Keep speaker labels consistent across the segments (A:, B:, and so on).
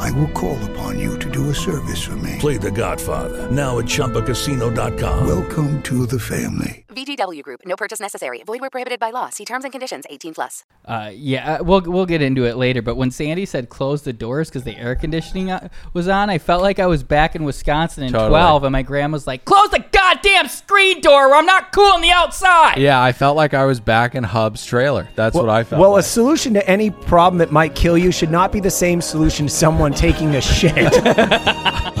A: I will call upon you to do a service for me.
B: Play The Godfather now at ChumbaCasino.com.
A: Welcome to the family.
C: VGW Group. No purchase necessary. Void where prohibited by law. See terms and conditions. 18 plus.
D: Uh, yeah, uh, we'll we'll get into it later. But when Sandy said close the doors because the air conditioning uh, was on, I felt like I was back in Wisconsin in
E: Totally.
D: 12, and my grandma's like, "Close the goddamn screen door, or I'm not cool on the outside."
E: Yeah, I felt like I was back in Hub's trailer. That's what I felt.
F: Well, a solution to any problem that might kill you should not be the same solution to someone taking a shit.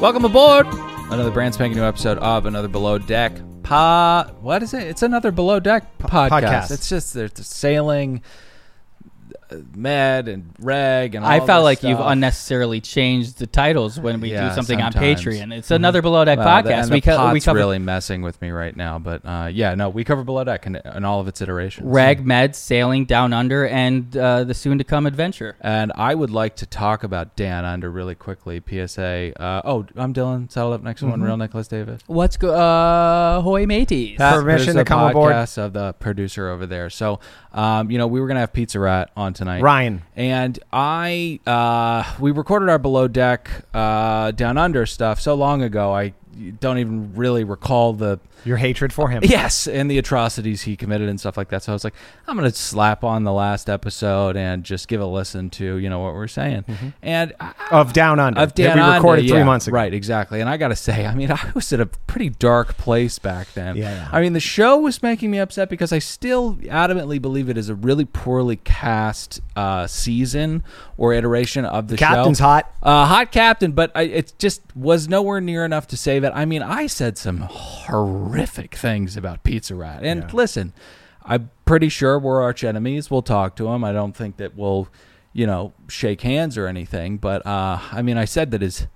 E: Welcome aboard. Another brand spanking new episode of another Below Deck pod. What is it? It's another Below Deck podcast.
F: podcast.
E: It's just there's sailing, med and reg and.
D: I
E: all
D: felt
E: this
D: like you've unnecessarily changed the titles when we
E: Yeah,
D: do something on. Patreon. It's another Below Deck
E: Well, the-
D: podcast.
E: and
D: we,
E: the
D: co- we
E: pot's
D: cover
E: really messing with me right now, but uh, yeah, no, we cover Below Deck and, and all of its iterations.
D: reg, med, sailing down under, and uh, the soon to come adventure.
E: And I would like to talk about Down Under really quickly. PSA. Uh, oh, I'm Dylan. Saddle up next to one, real Nicholas Davis.
D: What's go? Uh, hoy mateys.
E: Pat,
F: Permission to
E: a
F: come aboard.
E: of the producer over there. So, um, you know, we were gonna have Pizza Rat on tonight,
F: Ryan.
E: and I, uh, we recorded our below deck, uh, down under stuff so long ago. I don't even really recall the
F: Your hatred for him.
E: yes and the atrocities he committed and stuff like that. So I was like, I'm gonna slap on the last episode and just give a listen to you know what we're saying, and I,
F: Of Down Under.
E: of
F: that
E: Dan
F: we recorded
E: Onda,
F: three
E: yeah,
F: months ago.
E: Right, exactly. And I got to say, I mean, I was at a pretty dark place back then.
F: Yeah, yeah.
E: I mean, the show was making me upset because I still adamantly believe it is a really poorly cast uh, season or iteration of the
F: Captain's
E: show.
F: hot.
E: Uh, hot captain, but I, it just was nowhere near enough to save it. I mean, I said some horrific things about Pizza Rat. And listen, I'm pretty sure we're arch enemies. We'll talk to him. I don't think that we'll, you know, shake hands or anything. But uh, I mean, I said that his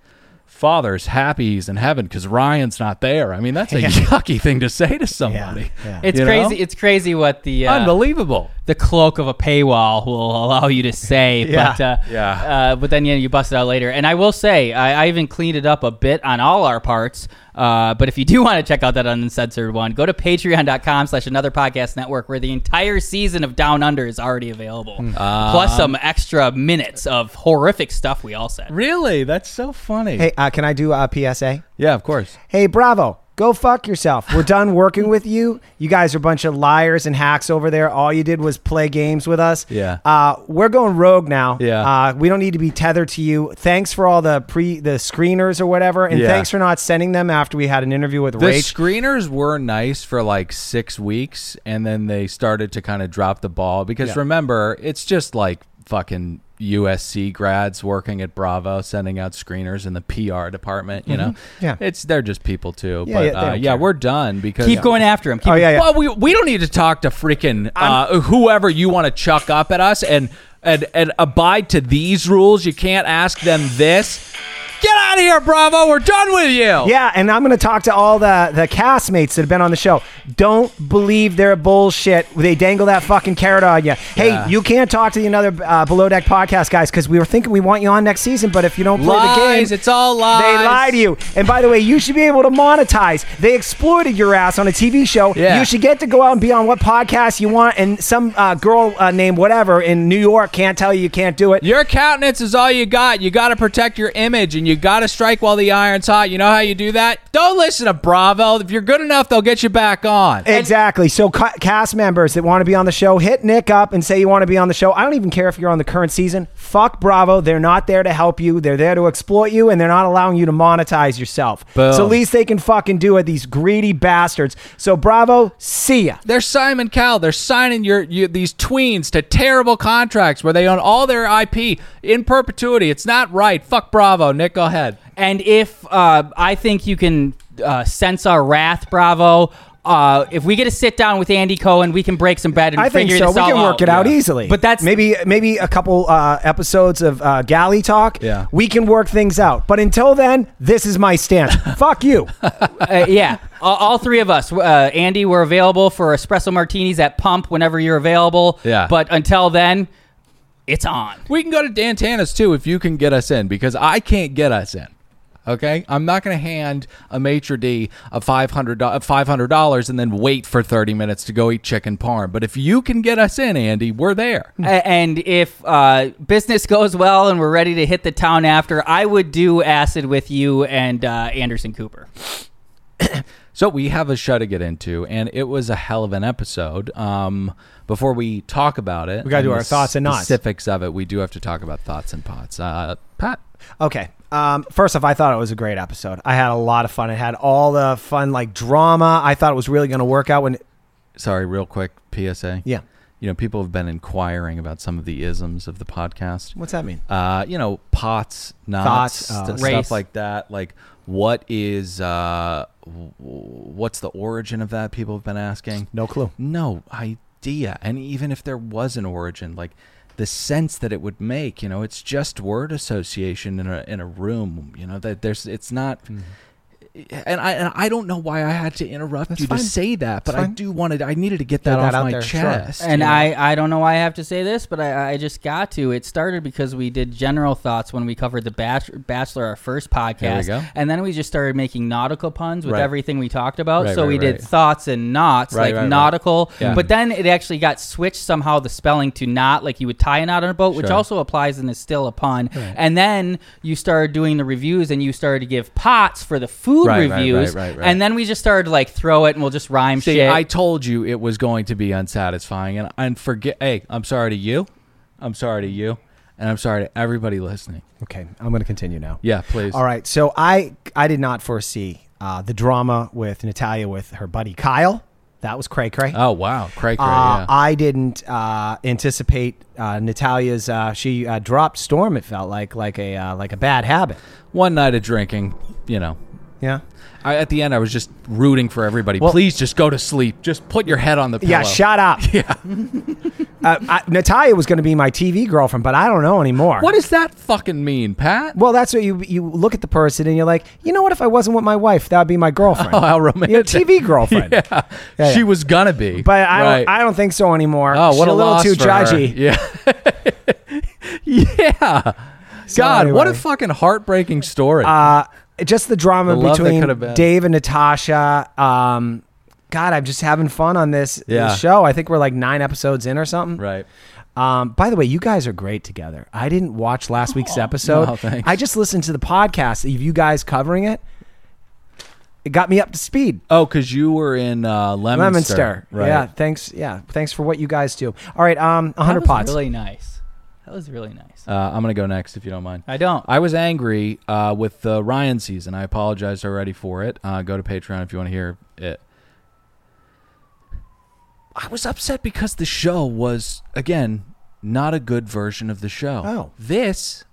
E: father's happy he's in heaven because Ryan's not there. I mean, that's a yucky thing to say to somebody.
F: yeah.
D: It's
E: You know?
D: crazy. It's crazy what the uh,
E: Unbelievable.
D: the cloak of a paywall will allow you to say.
F: Yeah.
D: But uh,
E: Yeah.
D: uh, but then yeah, you bust it out later. And I will say, I, I even cleaned it up a bit on all our parts. Uh, but if you do want to check out that uncensored one, go to patreon.com slash another podcast network where the entire season of Down Under is already available.
E: Hmm.
D: Plus some extra minutes of horrific stuff we all said.
E: Really? That's so funny.
F: Hey, uh, can I do a PSA?
E: Yeah, of course.
F: Hey, Bravo. Go fuck yourself. We're done working with you. You guys are a bunch of liars and hacks over there. All you did was play games with us.
E: Yeah.
F: Uh, we're going rogue now.
E: Yeah.
F: Uh, we don't need to be tethered to you. Thanks for all the pre the screeners or whatever, and
E: Yeah.
F: thanks for not sending them after we had an interview with
E: The
F: Rach.
E: screeners were nice for like six weeks, and then they started to kind of drop the ball because remember, it's just like fucking USC grads working at Bravo, sending out screeners in the PR department. You know,
F: Mm-hmm. Yeah.
E: it's they're just people too.
F: Yeah,
E: but
F: yeah,
E: uh, yeah, we're done because
D: Keep going after him. Keep
F: Oh, yeah, yeah.
E: Well, we we don't need to talk to freaking uh, whoever you want to chuck up at us and and and abide to these rules. You can't ask them this. Get out of here, Bravo. We're done with you.
F: Yeah, and I'm going to talk to all the the castmates that have been on the show. Don't believe their bullshit. They dangle that fucking carrot on you. Hey,
E: Yeah.
F: you can't talk to the another uh, Below Deck podcast guys because we were thinking we want you on next season, but if you don't play the
E: Lies.
F: game,
E: It's all lies.
F: They lie to you. And by the way, you should be able to monetize. They exploited your ass on a TV show.
E: Yeah.
F: You should get to go out and be on what podcast you want, and some uh, girl uh, named whatever in New York can't tell you you can't do it.
E: Your countenance is all you got. You got to protect your image, and you got to strike while the iron's hot. You know how you do that? Don't listen to Bravo. If you're good enough, they'll get you back on.
F: Exactly. So, ca- cast members that want to be on the show, hit Nick up and say you want to be on the show. I don't even care if you're on the current season. Fuck Bravo. They're not there to help you. They're there to exploit you, and they're not allowing you to monetize yourself.
E: Boom.
F: So, least they can fucking do it. These greedy bastards. So, Bravo. See ya.
E: They're Simon Cowell. They're signing your, you, these tweens to terrible contracts where they own all their IP in perpetuity. It's not right. Fuck Bravo. Nick, go ahead.
D: And if uh, I think you can uh, sense our wrath, Bravo. Uh, if we get to sit down with Andy Cohen, we can break some bread and
F: I think
D: figure
F: so.
D: this
F: We
D: all
F: can work
D: out.
F: it out
D: Yeah.
F: easily.
D: But that's
F: maybe maybe a couple uh, episodes of uh, Galley Talk.
E: Yeah.
F: we can work things out. But until then, this is my stance. Fuck you.
D: uh, yeah. All, all three of us, uh, Andy, we're available for espresso martinis at Pump whenever you're available.
E: Yeah.
D: But until then, it's on.
E: We can go to Dan Tana's too if you can get us in because I can't get us in. Okay, I'm not going to hand a maitre d a five hundred five hundred dollars and then wait for thirty minutes to go eat chicken parm. But if you can get us in, Andy, we're there.
D: And if uh, business goes well and we're ready to hit the town after, I would do acid with you and uh, Anderson Cooper.
E: So we have a show to get into, and it was a hell of an episode. Um, before we talk about it,
F: We gotta do our thoughts and knots.
E: Specifics of it, we do have to talk about thoughts and pots. Uh, Pat,
F: Okay. Um, first off, I thought it was a great episode. I had a lot of fun. It had all the fun, like drama. I thought it was really going to work out when.
E: sorry, real quick PSA.
F: Yeah.
E: You know, people have been inquiring about some of the isms of the podcast.
F: What's that mean?
E: Uh, you know, pots, knots,
F: Thoughts, oh,
E: st-
D: Race.
E: stuff like that. Like, what is, uh, what's the origin of that? People have been asking.
F: No clue.
E: No idea. And even if there was an origin, like the sense that it would make, you know, it's just word association in a in a room. You know that there's, it's not. And I and I don't know why I had to interrupt
F: That's
E: you
F: fine.
E: to say that, but
F: That's
E: I
F: fine.
E: do wanted. I needed to get that,
F: Get that
E: off
F: out
E: my
F: there, sure.
E: chest.
D: And
E: you?
D: I, I don't know why I have to say this, but I, I just got to. It started because we did general thoughts when we covered the Bach- Bachelor, our first podcast.
E: There we go.
D: And then we just started making nautical puns with
E: Right.
D: everything we talked about.
E: Right,
D: so
E: right,
D: we did thoughts and knots,
E: Right,
D: like
E: right, right.
D: nautical.
E: Yeah.
D: But then it actually got switched somehow, the spelling to not, like you would tie a knot on a boat, which also applies and is still a pun. And then you started doing the reviews and you started to give pots for the food
E: Right, right,
D: reviews.
E: right, right, right.
D: And then we just started to like throw it and we'll just rhyme
E: See,
D: shit.
E: I told you it was going to be unsatisfying, and and forget. Hey, I'm sorry to you. I'm sorry to you, and I'm sorry to everybody listening.
F: Okay, I'm going to continue now.
E: Yeah, please.
F: All right. So I I did not foresee uh, the drama with Natalia with her buddy Kyle. That was cray cray.
E: Oh wow, cray cray.
F: Uh,
E: yeah.
F: I didn't uh, anticipate uh, Natalia's. Uh, she uh, dropped Storm. It felt like like a uh, like a bad habit.
E: One night of drinking, you know.
F: Yeah.
E: I, at the end, I was just rooting for everybody.
F: Well-
E: Please, just go to sleep. Just put your head on the pillow.
F: Yeah. Shut up. Yeah. uh, I, Natalia was going to be my TV girlfriend, but I don't know anymore.
E: What does that fucking mean, Pat?
F: Well, that's what you you look at the person and you're like, you know what? If I wasn't with my wife, that would be my girlfriend.
E: Oh, how romantic.
F: Your TV girlfriend.
E: yeah.
F: Yeah,
E: she was gonna be.
F: But I
E: Right.
F: don't, I don't think so anymore.
E: Oh, what
F: She's
E: a,
F: a little too judgy.
E: Yeah. yeah. God, what a fucking heartbreaking story.
F: Uh, just the drama
E: The
F: between
E: could have been.
F: Dave and Natasha. Um, God, I'm just having fun on this,
E: Yeah.
F: this show. I think we're like nine episodes in or something.
E: right.
F: Um, by the way, you guys are great together. I didn't watch last week's episode.
E: no.
F: I just listened to the podcast of you guys covering it. It got me up to speed.
E: Oh, because you were in uh, Lemonster.
F: Lemonster.
E: Right.
F: Yeah, thanks. Yeah, thanks for what you guys do. All right, um,
D: that
F: 100
D: was
F: pots.
D: really nice. That was really nice.
E: Uh, I'm going to go next if you don't mind.
D: I don't.
E: I was angry uh, with the Ryan season. I apologized already for it. Uh, go to Patreon if you want to hear it. I was upset because the show was, again, not a good version of the show.
F: Oh.
E: This,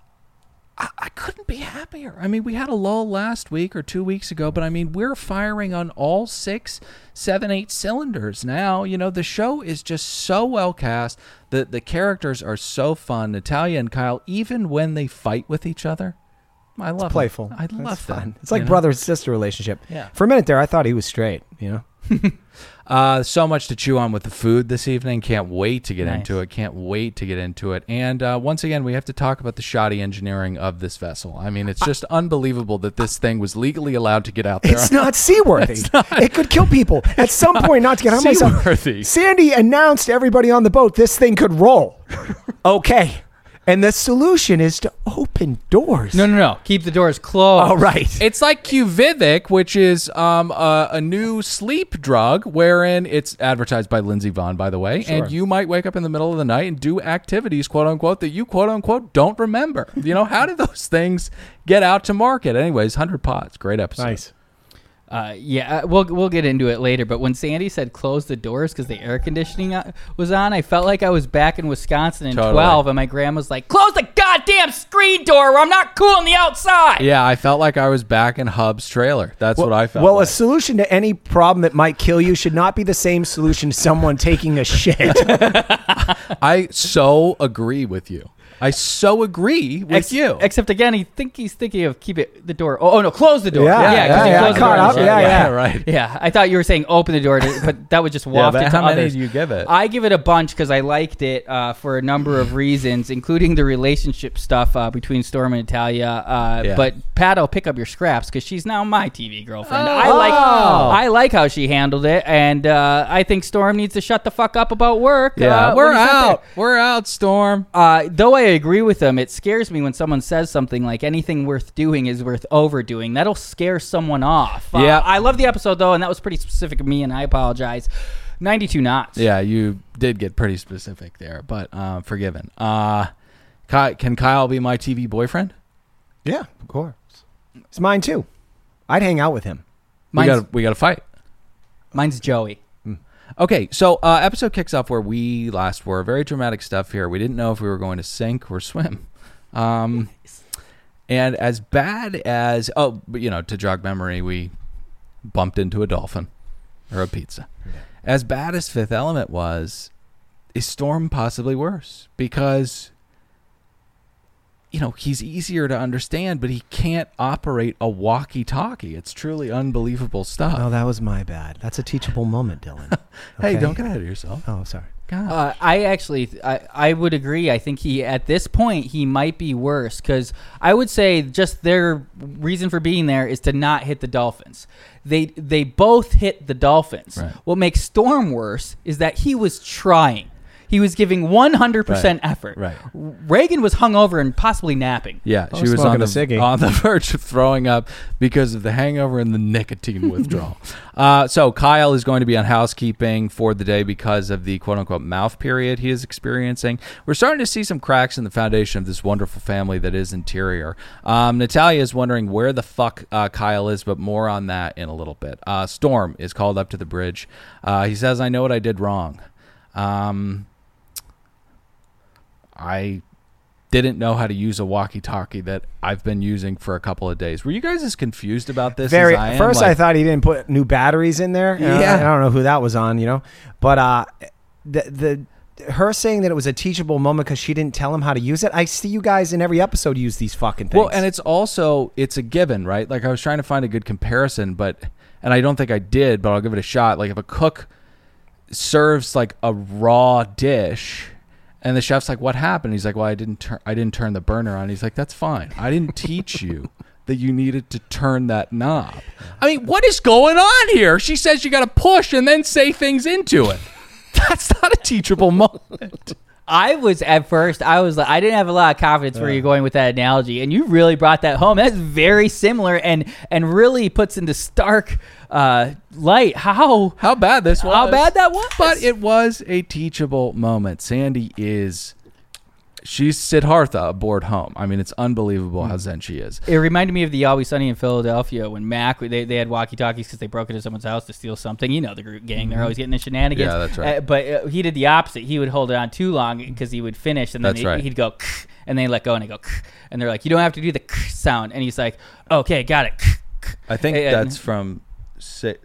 E: I, I couldn't be happier. I mean, we had a lull last week or two weeks ago, but I mean, we're firing on all six, seven, eight cylinders now. You know, the show is just so well cast. The, the characters are so fun. Natalia and Kyle, even when they fight with each other, I love it.
F: Playful.
E: I
F: It's
E: love that.
F: fun. It's like
E: you know?
F: brother sister relationship.
E: Yeah.
F: For a minute there, I thought he was straight. You know.
E: Uh, so much to chew on with the food this evening. Can't wait to get
D: Nice.
E: into it. Can't wait to get into it. And uh, once again, we have to talk about the shoddy engineering of this vessel. I mean, it's just unbelievable that this thing was legally allowed to get out there.
F: It's not seaworthy. It could kill people at some point. Not to get on myself.
E: Seaworthy.
F: Sandy announced to everybody on the boat this thing could roll. okay. And the solution is to open doors.
D: No, no, no. Keep the doors closed.
F: Oh, right.
E: It's like Quviviq, which is um, a, a new sleep drug wherein it's advertised by Lindsey Vonn, by the way. And you might wake up in the middle of the night and do activities, quote unquote, that you, quote unquote, don't remember. You know, how did those things get out to market? Anyways, 100 Pots, great episode.
F: Nice.
D: Uh, yeah, uh, we'll we'll get into it later. But when Sandy said close the doors because the air conditioning uh, was on, I felt like I was back in Wisconsin in
E: Totally.
D: twelve, and my grandma's like, "Close the goddamn screen door, or I'm not cool on the outside."
E: Yeah, I felt like I was back in Hub's trailer. That's what I felt
F: Well, a
E: like.
F: solution to any problem that might kill you should not be the same solution to someone taking a shit.
E: I so agree with you. I so agree with
D: Ex-
E: you.
D: Except again, he think he's thinking of keep it the door. Oh, oh no, close the door.
F: Yeah,
D: yeah, 'cause
F: yeah,
D: he
F: yeah,
D: closed the
F: caught
D: door.
F: up, yeah,
E: yeah, right.
D: Yeah, I thought you were saying open the door, to, but that would just waft
E: but
D: it to
E: how many
D: others.
E: do you give it?
D: I give it a bunch because I liked it uh, for a number of reasons, including the relationship stuff uh, between Storm and Natalia. Uh,
E: Yeah.
D: But Pat, I'll pick up your scraps because she's now my TV girlfriend.
E: Oh.
D: I like I like how she handled it, and uh, I think Storm needs to shut the fuck up about work.
E: yeah,
D: uh,
E: we're
D: when he's not there.
E: out. We're out, Storm.
D: Uh, though I agree with them, it scares me when someone says something like anything worth doing is worth overdoing. That'll scare someone off. Uh,
E: Yeah.
D: I love the episode though, and that was pretty specific of me, and I apologize. 92 knots.
E: Yeah, you did get pretty specific there, but uh, forgiven. Uh, Ky- can Kyle be my TV boyfriend?
F: yeah, of course. It's mine too. I'd hang out with him.
E: We
D: Mine's,
E: got we got to fight.
D: mine's Joey.
E: Okay, so uh, episode kicks off where we last were. Very dramatic stuff here. We didn't know if we were going to sink or swim. Um, and as bad as oh, but, you know, to jog memory, we bumped into a dolphin or a pizza. As bad as Fifth Element was, is Storm possibly worse because you know he's easier to understand, but he can't operate a walkie-talkie. It's truly unbelievable stuff.
F: Oh, that was my bad. That's a teachable moment, Dylan.
E: Hey,
F: Okay.
E: don't get ahead of yourself.
F: Oh, sorry.
E: God.
D: Uh, I actually, I, I would agree. I think he, at this point, he might be worse because I would say just their reason for being there is to not hit the Dolphins. They, they both hit the Dolphins.
E: Right.
D: What makes Storm worse is that he was trying. He was giving 100%
E: Right.
D: effort.
E: Right.
D: Raygan was hungover and possibly napping.
E: Yeah,
F: Oh,
E: she was on the,
F: ciggy.
E: on the verge of throwing up because of the hangover and the nicotine withdrawal. Uh, so Kyle is going to be on housekeeping for the day because of the quote unquote mouth period he is experiencing. We're starting to see some cracks in the foundation of this wonderful family that is interior. Um, Natalia is wondering where the fuck uh, Kyle is, but more on that in a little bit. Uh, Storm is called up to the bridge. Uh, he says, I know what I did wrong. Um, I didn't know how to use a walkie-talkie that I've been using for a couple of days. Were you guys as confused about this
F: Very.
E: as I am?
F: First, I thought he didn't put new batteries in there.
E: Yeah.
F: I don't know who that was on, you know, but uh, the the her saying that it was a teachable moment because she didn't tell him how to use it. I see you guys in every episode use these fucking things.
E: Well, and it's also it's a given, right? Like I was trying to find a good comparison, but and I don't think I did, but I'll give it a shot. Like if a cook serves like a raw dish and the chef's like, "What happened?" He's like, "Well, I didn't turn I didn't turn the burner on." He's like, "That's fine. I didn't teach you." That you needed to turn that knob. I mean, what is going on here? She says you got to push and then say things into it. That's not a teachable moment.
D: I was at first. I was like, I didn't have a lot of confidence where you're going with that analogy, and you really brought that home. That's very similar, and and really puts into stark uh, light how
E: how bad this was.
D: How bad that was.
E: But it was a teachable moment. Sandy is she's Siddhartha aboard home. I mean, it's unbelievable
D: Hmm.
E: how zen she is.
D: It reminded me of the Always Sunny in Philadelphia when Mac they, they had walkie talkies because they broke into someone's house to steal something. You know the group gang; they're always getting the shenanigans.
E: Mm-hmm. Yeah, that's right.
D: Uh, but uh, he did the opposite. He would hold it on too long because he would finish, and then
E: That's
D: he,
E: right.
D: he'd go, and they let go, and they go, and they're like, "You don't have to do the sound," and he's like, "Okay, got it."
E: I think
D: And-
E: that's from si-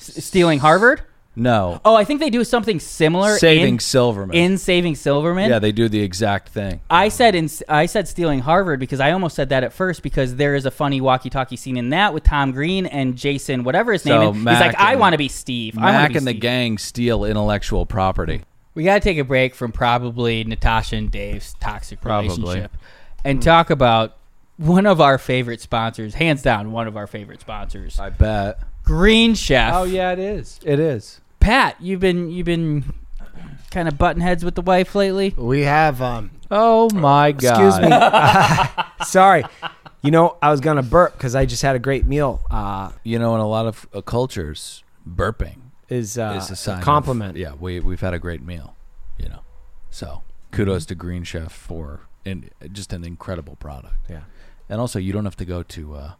D: S- stealing Harvard.
E: No
D: Oh, I think they do something similar.
E: saving
D: in,
E: Silverman.
D: in Saving Silverman.
E: yeah, they do the exact thing.
D: I said in I said stealing Harvard because I almost said that at first because there is a funny walkie-talkie scene in that with Tom Green and Jason, whatever his name
E: So
D: is. He's like, I want to be Steve. I wanna
E: Mac
D: be
E: and the gang steal intellectual property.
D: We got to take a break from probably Natasha and Dave's toxic
E: Probably.
D: relationship and talk about one of our favorite sponsors, hands down, one of our favorite sponsors,
E: I bet.
D: Green Chef.
E: Oh yeah, it is. It is.
D: Pat, you've been you've been kind of button heads with the wife lately?
F: We have. um
E: Oh my god!
F: Excuse me. Sorry. You know, I was gonna burp because I just had a great meal. Uh,
E: You know, in a lot of uh, cultures, burping
F: is uh,
E: is a sign. of-
F: compliment.
E: yeah, we we've had a great meal. You know, so kudos to Green Chef for in, just an incredible product.
F: Yeah.
E: and also you don't have to go to. Uh,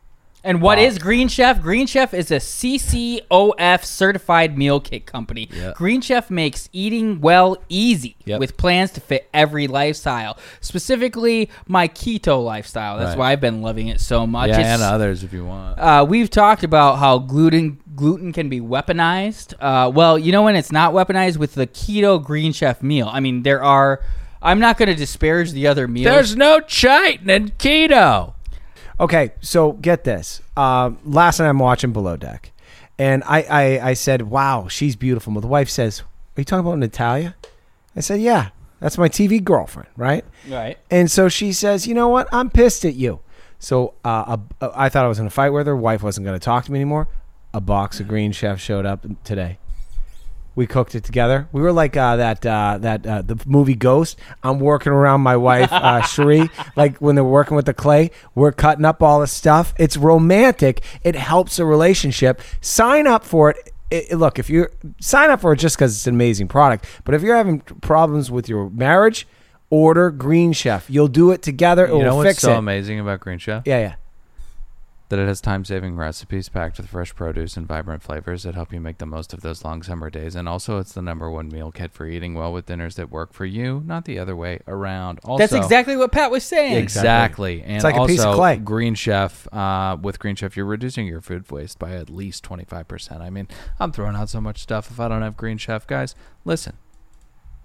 D: And what is Green Chef? Green Chef is a CCOF certified meal kit company.
E: Yeah.
D: Green Chef makes eating well easy
E: Yep.
D: with plans to fit every lifestyle, specifically my keto lifestyle. That's
E: Right.
D: why I've been loving it so much.
E: yeah,
D: It's-
E: and others if you want.
D: uh, we've talked about how gluten gluten can be weaponized. Uh, well, you know when it's not weaponized with the keto Green Chef meal. I mean, there are. I'm not going to disparage the other meals.
E: There's no chitin in keto.
F: Okay, so get this. Um, last night I'm watching Below Deck, and I, I, I said, "Wow, she's beautiful." My wife says, "Are you talking about Natalia?" I said, "Yeah, that's my TV girlfriend, right?"
D: right.
F: And so she says, "You know what? I'm pissed at you." So uh, a, a, I thought I was going to fight with her. Wife wasn't going to talk to me anymore. A box of Green Chef showed up today. We cooked it together. We were like uh, that uh, that uh, the movie Ghost. I'm working around my wife uh, Cherie, like when they're working with the clay. We're cutting up all the stuff. It's romantic. It helps a relationship. Sign up for it. It- look, if you sign up for it just because it's an amazing product, but if you're having problems with your marriage, order Green Chef. You'll do it together. It
E: you know
F: will
E: what's
F: fix
E: so
F: it.
E: amazing about Green Chef?
F: Yeah, yeah.
E: That it has time-saving recipes packed with fresh produce and vibrant flavors that help you make the most of those long summer days. And also, it's the number one meal kit for eating well with dinners that work for you, not the other way around. Also,
D: That's exactly what Pat was saying.
E: Exactly. And
F: It's like a
E: also,
F: piece of clay.
E: Green Chef, uh, with Green Chef, you're reducing your food waste by at least 25%. I mean, I'm throwing out so much stuff if I don't have Green Chef. Guys, listen.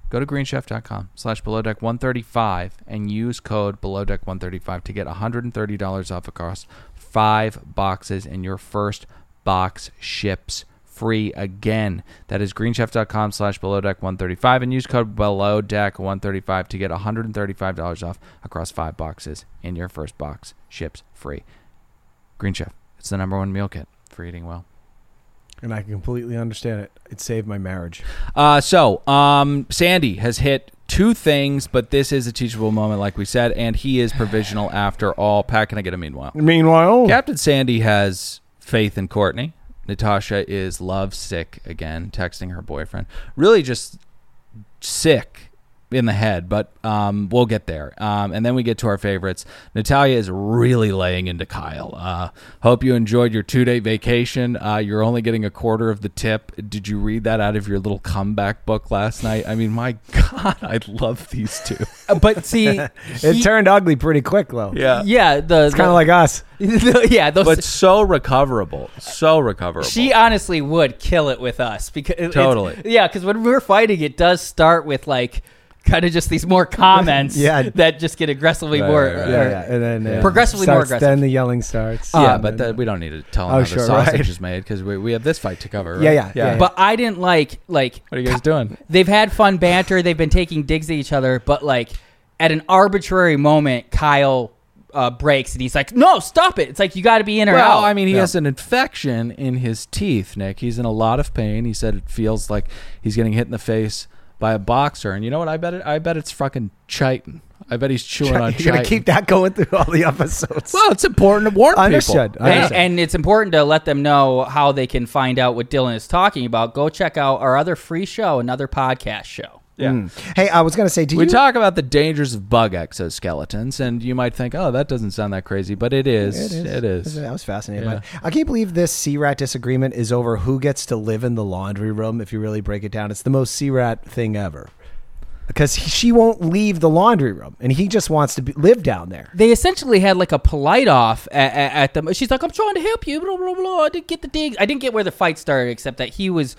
E: Go to greenchef.com slash below deck 135 and use code below deck 135 to get $130 off across five boxes and your first box ships free again. That is greenchef.com slash below deck 135 and use code below deck 135 to get $135 off across five boxes and your first box ships free. Green Chef, it's the number one meal kit for eating well.
F: And I can completely understand it. It saved my marriage.
E: Uh, so, um, Sandy has hit two things, but this is a teachable moment, like we said, and he is provisional after all. Pat, can I get a meanwhile?
F: Meanwhile,
E: Captain Sandy has faith in Courtney. Natasha is love sick again, texting her boyfriend. Really just sick in the head, but um, we'll get there. Um, and then we get to our favorites. Natalia is really laying into Kyle. Uh, hope you enjoyed your two day vacation. Uh, you're only getting a quarter of the tip. Did you read that out of your little comeback book last night? I mean, my God, I love these two.
D: Uh, But see,
F: it
D: he-
F: turned ugly pretty quick, though.
E: Yeah.
D: yeah, the
F: It's kind of like us.
D: yeah, those.
E: But so recoverable. So recoverable.
D: she honestly would kill it with us because
E: Totally.
D: yeah, because when we're fighting, it does start with like kind of just these more comments
F: Yeah.
D: that just get aggressively
E: Right,
D: more
E: right, right.
F: Yeah, yeah. And then uh,
D: Progressively more aggressive.
F: Then the yelling starts.
E: Yeah,
F: And
E: but
F: then-
E: that, we don't need to tell them
F: Oh,
E: how
F: sure,
E: the sausage
F: right.
E: is made because we, we have this fight to cover. Right?
F: Yeah, yeah, yeah, yeah.
D: But I didn't like like
E: What are you guys doing?
D: they've had fun banter. They've been taking digs at each other, but like at an arbitrary moment, Kyle uh, breaks and he's like, "No, stop it!" It's like you got to be in or
E: Well,
D: out.
E: I mean, he
F: Yeah.
E: has an infection in his teeth, Nick. He's in a lot of pain. He said it feels like he's getting hit in the face by a boxer. And you know what? I bet it. I bet it's fucking chitin. I bet he's chewing on
F: You're gonna
E: chitin.
F: keep that going through all the episodes.
E: well, it's important to warn
F: Understood.
E: people.
F: I
D: and,
F: understand.
D: and it's important to let them know how they can find out what Dylan is talking about. Go check out our other free show, another podcast show.
E: Yeah. Mm.
F: hey, I was gonna say, do
E: We
F: you
E: talk about the dangers of bug exoskeletons, and you might think, "Oh, that doesn't sound that crazy," but it is.
F: It is.
E: It is.
F: I was fascinated
E: Yeah.
F: by it. I can't believe this C-Rat disagreement is over who gets to live in the laundry room. If you really break it down, it's the most C-Rat thing ever. Because he, she won't leave the laundry room, and he just wants to be, live down there.
D: They essentially had like a polite off at, at, at them. She's like, "I'm trying to help you." Blah blah blah. I didn't get the dig. I didn't get where the fight started, except that he was.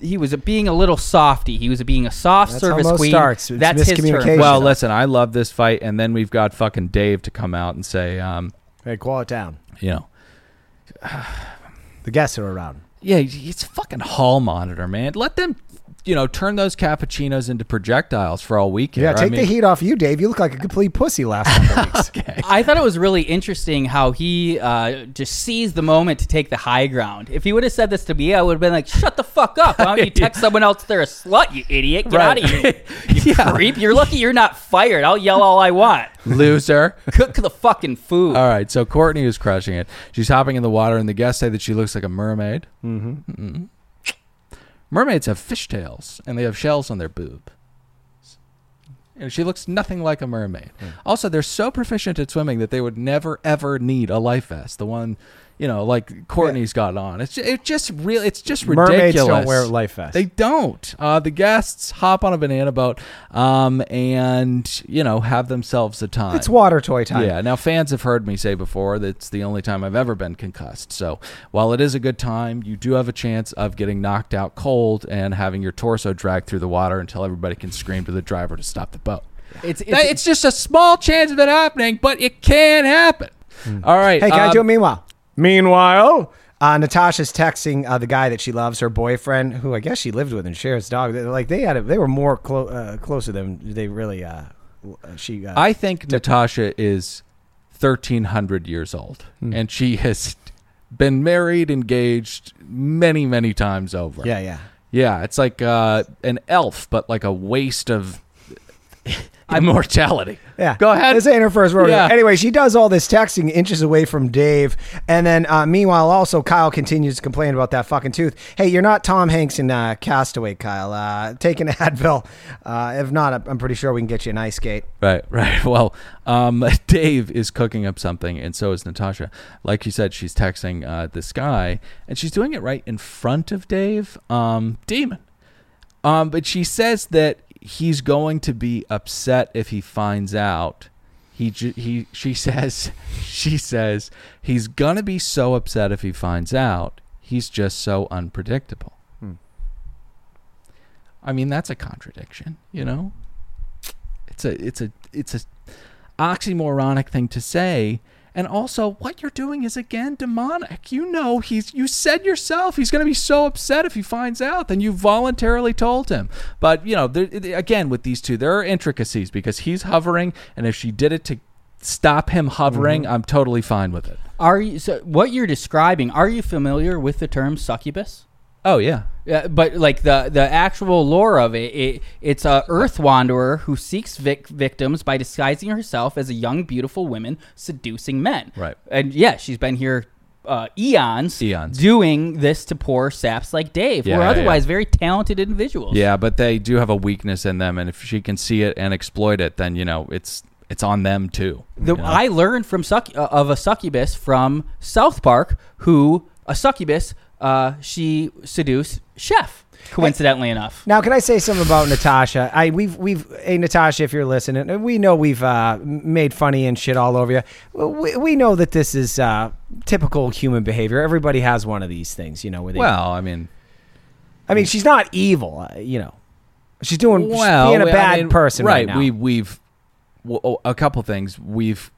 D: He was being a little softy. He was being a soft
F: That's how
D: service
F: most
D: queen.
F: starts. It's
D: That's his term.
E: Well, listen, I love this fight, and then we've got fucking Dave to come out and say, um,
F: Hey, call it down.
E: you know,
F: The guests are around.
E: yeah, it's a fucking hall monitor, man. Let them you know, turn those cappuccinos into projectiles for all weekend.
F: Yeah,
E: I
F: take the heat off you, Dave. You look like a complete pussy last couple weeks.
D: I thought it was really interesting how he uh, just seized the moment to take the high ground. If he would have said this to me, I would have been like, "Shut the fuck up! Why don't you text someone else they're a slut, you idiot? Get
E: Right.
D: out of here, you creep! You're lucky you're not fired. I'll yell all I want.
E: loser.
D: Cook the fucking food."
E: All right, so Courtney is crushing it. She's hopping in the water, and the guests say that she looks like a mermaid. Mm-hmm. Mermaids have fishtails, and they have shells on their boob. And she looks nothing like a mermaid. Hmm. Also, they're so proficient at swimming that they would never ever need a life vest. The one, you know, like Courtney's got on. It's just, it's just real. It's just ridiculous.
F: Mermaids don't wear life vests.
E: They don't. Uh, the guests hop on a banana boat, um, and you know, have themselves a time.
F: It's water toy time.
E: Yeah. Now, fans have heard me say before that it's the only time I've ever been concussed. So, while it is a good time, you do have a chance of getting knocked out cold and having your torso dragged through the water until everybody can scream to the driver to stop the boat.
D: It's,
E: That- It's, just a small chance of it happening, but it can happen. All right.
F: Hey, can I
E: um,
F: do it meanwhile? Meanwhile, uh, Natasha's texting uh, the guy that she loves, her boyfriend, who I guess she lived with and shares dog. They- Like they had, a, they were more clo- uh, closer than they really. Uh, uh, she. Uh,
E: I think Natasha is 1,300 years old,
F: Hmm.
E: and she has been married, engaged many, many times over.
F: yeah, yeah.
E: Yeah, it's like uh, an elf, but like a waste of immortality.
F: Yeah.
E: Go ahead.
F: This ain't her first rodeo.
E: Yeah.
F: Anyway, she does all this texting inches away from Dave. And then, uh, meanwhile, also, Kyle continues to complain about that fucking tooth. Hey, you're not Tom Hanks in uh, Castaway, Kyle. Uh, take an Advil. Uh, if not, I'm pretty sure we can get you an ice skate.
E: Right, right. Well, um, Dave is cooking up something, and so is Natasha. Like you said, she's texting uh, this guy, and she's doing it right in front of Dave. Um, Demon. Um, but she says that he's going to be upset if he finds out. He, he, she says, she says he's gonna be so upset if he finds out. He's just so unpredictable. Hmm. I mean, that's a contradiction, you know. It's a, it's a, it's a oxymoronic thing to say. And also, what you're doing is again demonic. You know, he's. You said yourself he's going to be so upset if he finds out. Then you voluntarily told him. But you know, there, again with these two, there are intricacies because he's hovering, and if she did it to stop him hovering, mm-hmm. I'm totally fine with it.
D: Are you so what you're describing? Are you familiar with the term succubus?
E: Oh yeah,
D: Yeah, but like the the actual lore of it, it it's a Earth wanderer who seeks vic- victims by disguising herself as a young, beautiful woman, seducing men.
E: Right.
D: And yeah, she's been here uh, eons,
E: Eons.
D: doing this to poor saps like Dave,
E: Yeah,
D: who are
E: yeah,
D: otherwise very talented individuals.
E: yeah. But they do have a weakness in them, and if she can see it and exploit it, then you know it's it's on them too.
D: The,
E: you know?
D: I learned from succ- uh, of a succubus from South Park, who a succubus, uh, she seduced Chef. Coincidentally enough,
F: Now, can I say something about Natasha? I we've we've hey Natasha, if you're listening, we know we've uh, made funny and shit all over you. We, we know that this is uh, typical human behavior. Everybody has one of these things, you know. Where they,
E: well, I mean,
F: I mean, she's not evil, uh, you know. She's doing she's being a bad
E: mean,
F: person right, now.
E: We we've well, a couple things. We've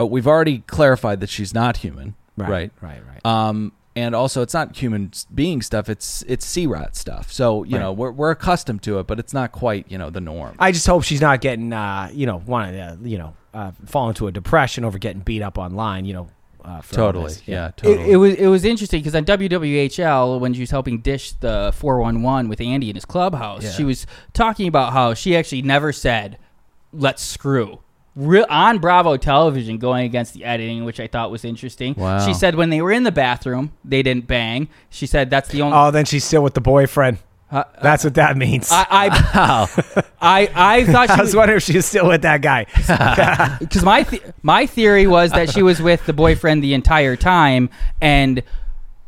E: uh, we've already clarified that she's not human,
F: Right,
E: right?
F: right, right.
E: Um, and also, it's not human being stuff. It's it's sea rat stuff. So you
F: Right.
E: know, we're we're accustomed to it, but it's not quite you know the norm.
F: I just hope she's not getting, uh, you know, one uh, you know, uh, fall into a depression over getting beat up online. You know, uh,
E: totally,
F: this.
E: yeah, totally.
D: it was it was interesting because on WWHL when she was helping dish the 411 with Andy in his clubhouse, she was talking about how she actually never said "let's screw." Re- on Bravo television, going against the editing, which I thought was interesting.
E: Wow.
D: She said when they were in the bathroom, they didn't bang. She said that's the only.
F: Oh, then she's still with the boyfriend.
D: Uh,
F: That's what that means.
D: I I, I I thought
F: I
D: she
F: was
D: was
F: wondering if she was still with that guy.
D: because my th- my theory was that she was with the boyfriend the entire time, and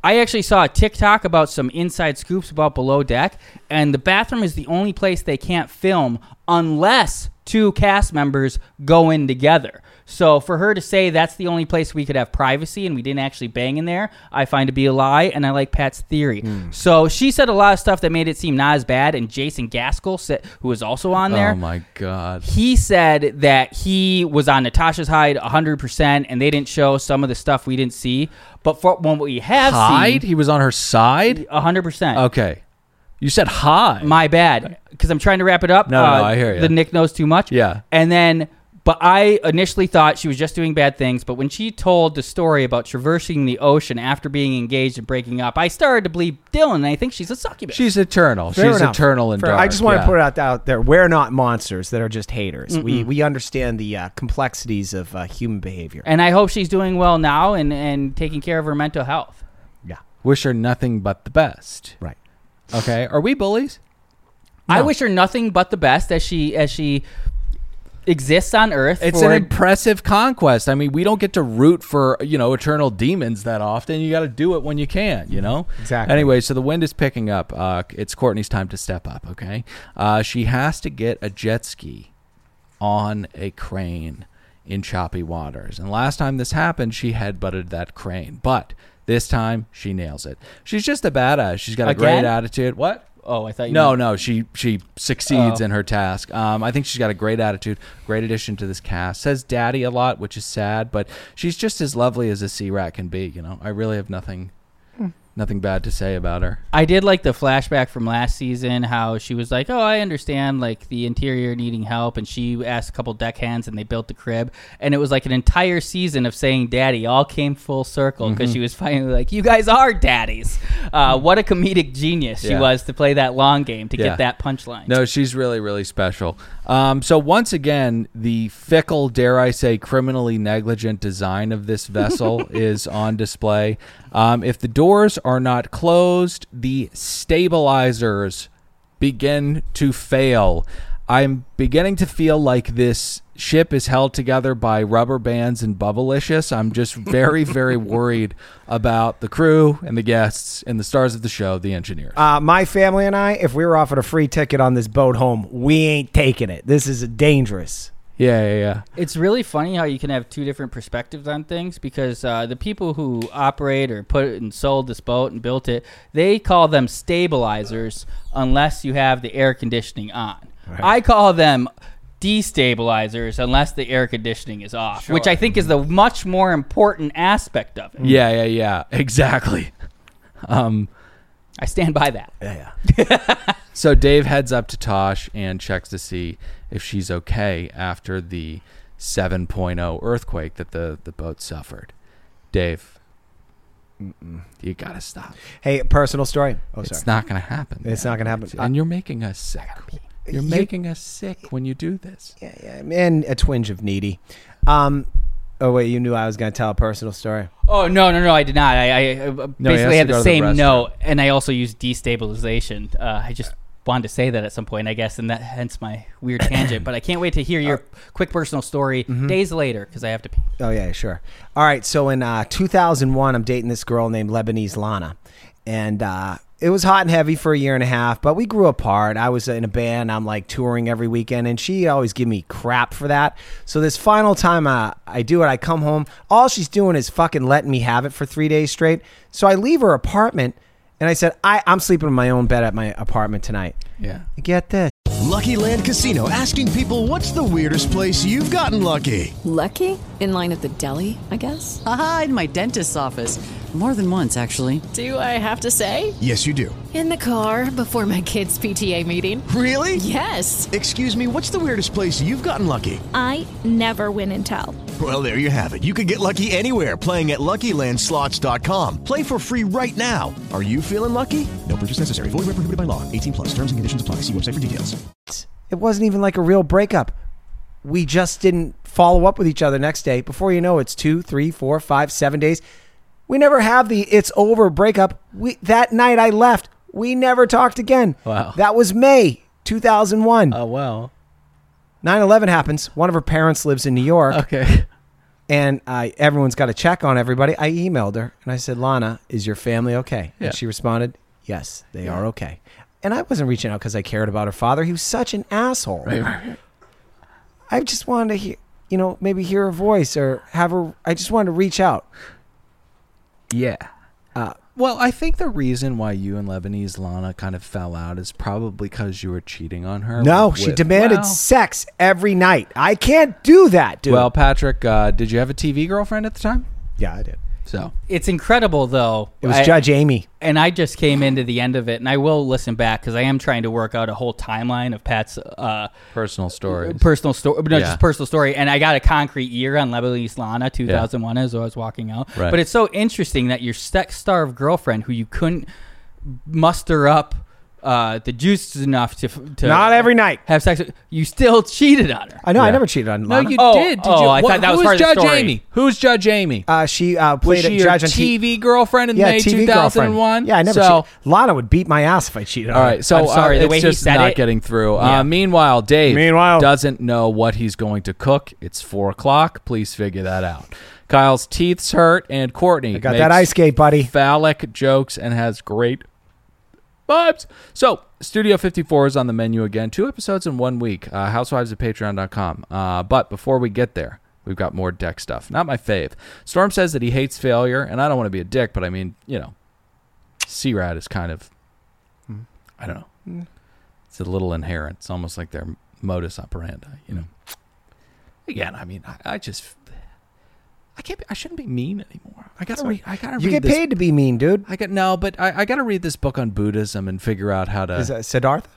D: I actually saw a TikTok about some inside scoops about Below Deck, and the bathroom is the only place they can't film unless two cast members go in together. So for her to say that's the only place we could have privacy and we didn't actually bang in there, I find to be a lie, and I like Pat's theory.
E: Hmm.
D: So she said a lot of stuff that made it seem not as bad, and Jason Gaskell, said, who was also on there,
E: oh my god.
D: he said that he was on Natasha's hide 100% and they didn't show some of the stuff we didn't see. But for what we have
E: Hide?
D: seen,
E: He was on her side.
D: 100%.
E: Okay. You said hi.
D: My bad, because I'm trying to wrap it up.
E: No, no,
D: Uh,
E: I hear ya.
D: The Nick knows too much.
E: Yeah.
D: and then. But I initially thought she was just doing bad things. But when she told the story about traversing the ocean after being engaged and breaking up, I started to believe Dylan. And I think she's a succubus.
E: She's eternal.
F: Fair
E: She's
F: enough.
E: eternal and
F: Fair-
E: dark.
F: I just want
E: yeah.
F: to put it out, out there. We're not monsters that are just haters. We we understand the uh, complexities of uh, human behavior.
D: and I hope she's doing well now and, and taking care of her mental health.
F: yeah,
E: Wish her nothing but the best.
F: right.
E: Okay. Are we bullies?
D: I wish her nothing but the best as she as she exists on Earth.
E: It's
D: for
E: an impressive conquest. I mean, we don't get to root for, you know, eternal demons that often. You got to do it when you can, you know?
F: Exactly.
E: Anyway, so the wind is picking up. Uh, it's Courtney's time to step up, okay? Uh, she has to get a jet ski on a crane in choppy waters. And last time this happened, she headbutted that crane. But this time, she nails it. She's just a badass. She's got a
D: Again?
E: great attitude. What?
D: oh, I thought you
E: No,
D: meant-
E: no, she she succeeds
D: Oh.
E: in her task. Um, I think she's got a great attitude, great addition to this cast. Says "daddy" a lot, which is sad, but she's just as lovely as a sea rat can be. You know, I really have nothing, nothing bad to say about her.
D: I did like the flashback from last season, how she was like, "Oh, I understand, like the interior needing help," and she asked a couple deckhands, and they built the crib, and it was like an entire season of saying "daddy" all came full circle because
E: Mm-hmm.
D: she was finally like, "You guys are daddies." Uh, what a comedic genius she was to play that long game to
E: Yeah.
D: get that punchline.
E: No, she's really, really special. Um, so once again, the fickle, dare I say, criminally negligent design of this vessel is on display. Um, if the doors are not closed, the stabilizers begin to fail. I'm beginning to feel like this ship is held together by rubber bands and bubblicious. I'm just very, very worried about the crew and the guests and the stars of the show, the engineers.
F: Uh, my family and I, if we were offered a free ticket on this boat home, we ain't taking it. This is dangerous.
E: Yeah, yeah, yeah.
D: It's really funny how you can have two different perspectives on things because uh, the people who operate or put and sold this boat and built it, they call them stabilizers unless you have the air conditioning on. I call them destabilizers unless the air conditioning is off, which I think is the much more important aspect of it.
E: Yeah, yeah, yeah. Exactly. Um,
D: I stand by that.
F: Yeah, yeah.
E: so Dave heads up to Tosh and checks to see if she's okay after the 7.0 earthquake that the, the boat suffered. Dave, you gotta stop.
F: Hey, personal story. Oh, sorry.
E: It's not gonna happen.
F: It's not gonna happen.
E: And you're making us sick. You're
F: You-
E: making us sick when you do this.
F: yeah, yeah, and a twinge of needy. Um, oh wait, you knew I was gonna tell a personal story.
D: Oh no no no! I did not. I, I uh,
E: has
D: basically
E: to
D: had
E: go
D: the
E: to the
D: same
E: restroom.
D: note, and I also used destabilization. Uh, I just wanted to say that at some point, I guess, and that hence my weird tangent. But I can't wait to hear your quick personal story days later because I have to. Pee.
F: Oh yeah, sure. All right. So in uh, 2001, I'm dating this girl named Lebanese Lana, and uh, it was hot and heavy for a year and a half. But we grew apart. I was in a band. I'm like touring every weekend, and she always give me crap for that. So this final time uh, I do it, I come home. All she's doing is fucking letting me have it for three days straight. So I leave her apartment, and I said, I, I'm sleeping in my own bed at my apartment tonight.
E: Yeah.
F: Get this.
G: Lucky Land Casino asking people what's the weirdest place you've gotten lucky?
H: Lucky? In line at the deli, I guess?
I: Aha, in my dentist's office. More than once, actually.
H: Do I have to say?
G: Yes, you do.
H: In the car before my kids' PTA meeting.
G: Really?
H: Yes.
G: Excuse me, what's the weirdest place you've gotten lucky?
J: I never win and tell.
G: Well, there you have it. You can get lucky anywhere playing at LuckyLandSlots.com. Play for free right now. Are you feeling lucky? No purchase necessary. Void where prohibited by law. 18 plus. Terms and conditions apply. See website for details.
F: It wasn't even like a real breakup. We just didn't follow up with each other next day. Before you know, it's two, three, four, five, seven days. We never have the it's over breakup. We that night I left. We never talked again.
E: Wow.
F: That was May 2001.
E: Oh well.
F: 9/11 happens. One of her parents lives in New York,
E: Okay.
F: and uh, everyone's got to check on everybody. I emailed her and I said, "Lana, is your family okay?"
E: Yeah.
F: And she responded, "Yes, they are okay." And I wasn't reaching out because I cared about her father. He was such an asshole. I just wanted to hear, you know, maybe hear her voice or have her. I just wanted to reach out.
E: Yeah. Uh, well, I think the reason why you and Lebanese Lana kind of fell out is probably because you were cheating on her.
F: No,
E: with-
F: she demanded
E: Well-
F: sex every night. I can't do that, dude.
E: Well, Patrick, uh, did you have a TV girlfriend at the time?
F: yeah, I did.
E: So
D: It's incredible, though.
F: It was
D: I-
F: Judge Amy.
D: and I just came into the end of it, and I will listen back because I am trying to work out a whole timeline of Pat's uh,
E: personal story,
D: personal story, no,
E: Yeah.
D: just personal story. And I got a concrete year on Lebanese Lana 2001 as I was walking out.
E: Right.
D: But it's so interesting that your sex starved girlfriend, who you couldn't muster up uh, the juice is enough to, to
F: Not every night.
D: have sex, with, you still cheated on her.
F: I know. I never cheated on
E: no,
F: Lana.
E: you
D: Oh,
E: did. Did
D: oh,
E: you?
D: I
E: Wha-
D: thought that was
E: who's
D: part of the
E: Judge
D: story.
E: Amy? Who's Judge Amy?
F: Uh, she uh,
E: was
F: played
E: she
F: a
E: your
F: judge on
E: TV girlfriend in
F: yeah,
E: May
F: TV
E: 2001?
F: Yeah, I never.
E: So,
F: cheated. Lana would beat my ass if I cheated.
E: all
F: on her.
E: right, so
D: I'm sorry,
E: uh,
D: the
E: it's
D: way he
E: just
D: said
E: not
D: it-
E: getting through.
D: Yeah.
E: Uh, meanwhile, Dave
F: Meanwhile.
E: doesn't know what he's going to cook. It's four o'clock. Please figure that out. Kyle's teeth's hurt, and Courtney
F: I got
E: makes
F: that ice skate, buddy.
E: phallic jokes and has great vibes. So, Studio 54 is on the menu again. Two episodes in one week. Uh, Housewives at patreon.com. Uh, but before we get there, we've got more deck stuff. Not my fave. Storm says that he hates failure, and I don't want to be a dick, but I mean, you know, C-Rad is kind of, I don't know. It's a little inherent. It's almost like their modus operandi, you know. Again, I mean, I, I just, I can't. Be, I shouldn't be mean anymore. I gotta read. I gotta
F: You
E: read
F: get
E: this
F: paid to be mean, dude.
E: I got no, but I, I got to read this book on Buddhism and figure out how to.
F: Is that Siddhartha?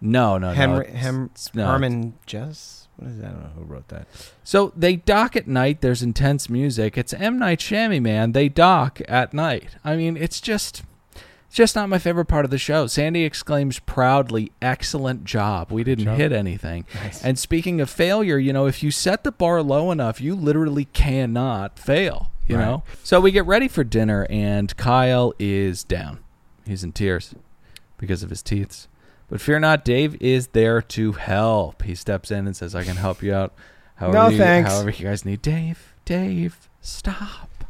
E: no, no, no.
F: Henry,
E: it's-
F: Hem,
E: no.
F: Herman Jess? What is that? I don't know who wrote that.
E: So they dock at night. There's intense music. It's M Night Shyamalan. Man, they dock at night. I mean, it's just, it's just not my favorite part of the show. Sandy exclaims proudly, "Excellent job! We didn't hit anything." And speaking of failure, you know, if you set the bar low enough, you literally cannot fail. You
F: Right.
E: know. So we get ready for dinner, and Kyle is down. He's in tears because of his teeth. But fear not, Dave is there to help. He steps in and says, "I can help you out." However
F: No,
E: you,
F: thanks.
E: However you guys need, Dave. Dave, stop.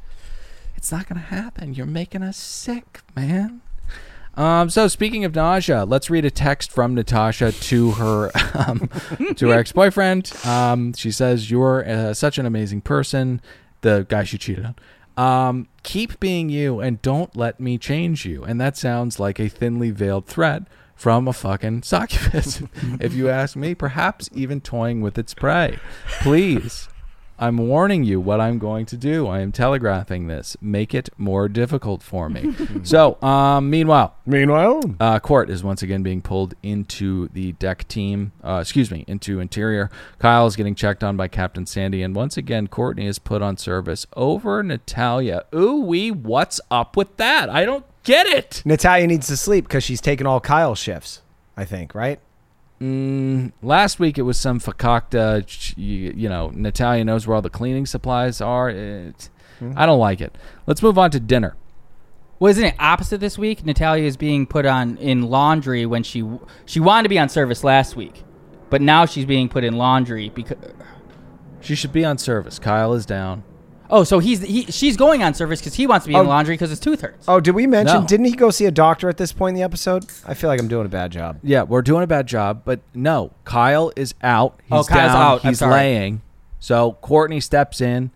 E: It's not gonna happen. You're making us sick, man. Um, so speaking of nausea, let's read a text from Natasha to her um, to her ex-boyfriend. Um, she says, "You're uh, such an amazing person." The guy she cheated on. Um, keep being you and don't let me change you. And that sounds like a thinly veiled threat from a fucking succubus. if you ask me, perhaps even toying with its prey. Please. I'm warning you what I'm going to do. I am telegraphing this. Make it more difficult for me. so, um, meanwhile,
F: Meanwhile,
E: uh, Court is once again being pulled into the deck team. Uh, excuse me, into interior. Kyle is getting checked on by Captain Sandy, and once again, Courtney is put on service over Natalia. Ooh wee, what's up with that? I don't get it.
F: Natalia needs to sleep because she's taking all Kyle's shifts. I think, right?
E: Mm, last week it was some fakakta. You, you know, Natalia knows where all the cleaning supplies are. It, I don't like it. Let's move on to dinner.
D: Wasn't it opposite this week? Natalia is being put on in laundry when she she wanted to be on service last week, but now she's being put in laundry because.
E: She should be on service. Kyle is down.
D: Oh, so he's he, she's going on service because he wants to be
F: Oh.
D: in laundry because his tooth hurts.
F: Oh, did we mention?
E: No.
F: Didn't he go see a doctor at this point in the episode? I feel like I'm doing a bad job.
E: Yeah, we're doing a bad job, but no, Kyle is out. Oh, he's
D: Oh, Kyle's
E: down.
D: out. I'm
E: He's
D: sorry.
E: laying. So Courtney steps in,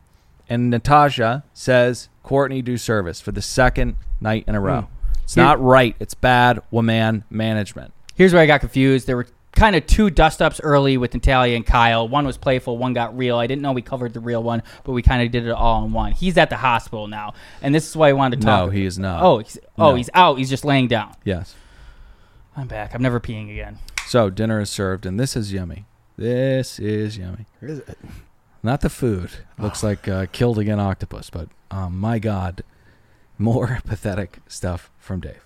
E: and Natasha says, "Courtney, do service for the second night in a row. Hmm. It's
D: Here-
E: not right. It's bad woman management."
D: Here's where I got confused. There were kind of two dust ups early with Natalia and Kyle. One was playful, one got real. I didn't know we covered the real one, but we kind of did it all in one. He's at the hospital now, and this is why I wanted to talk.
E: No, he is not.
D: Oh, he's, oh,
E: No.
D: he's out. He's just laying down.
E: Yes.
D: I'm back. I'm never peeing again.
E: So dinner is served, and this is yummy. This is yummy.
F: Is it?
E: Not the food. Looks like uh, killed again octopus, but um, my God, more pathetic stuff from Dave.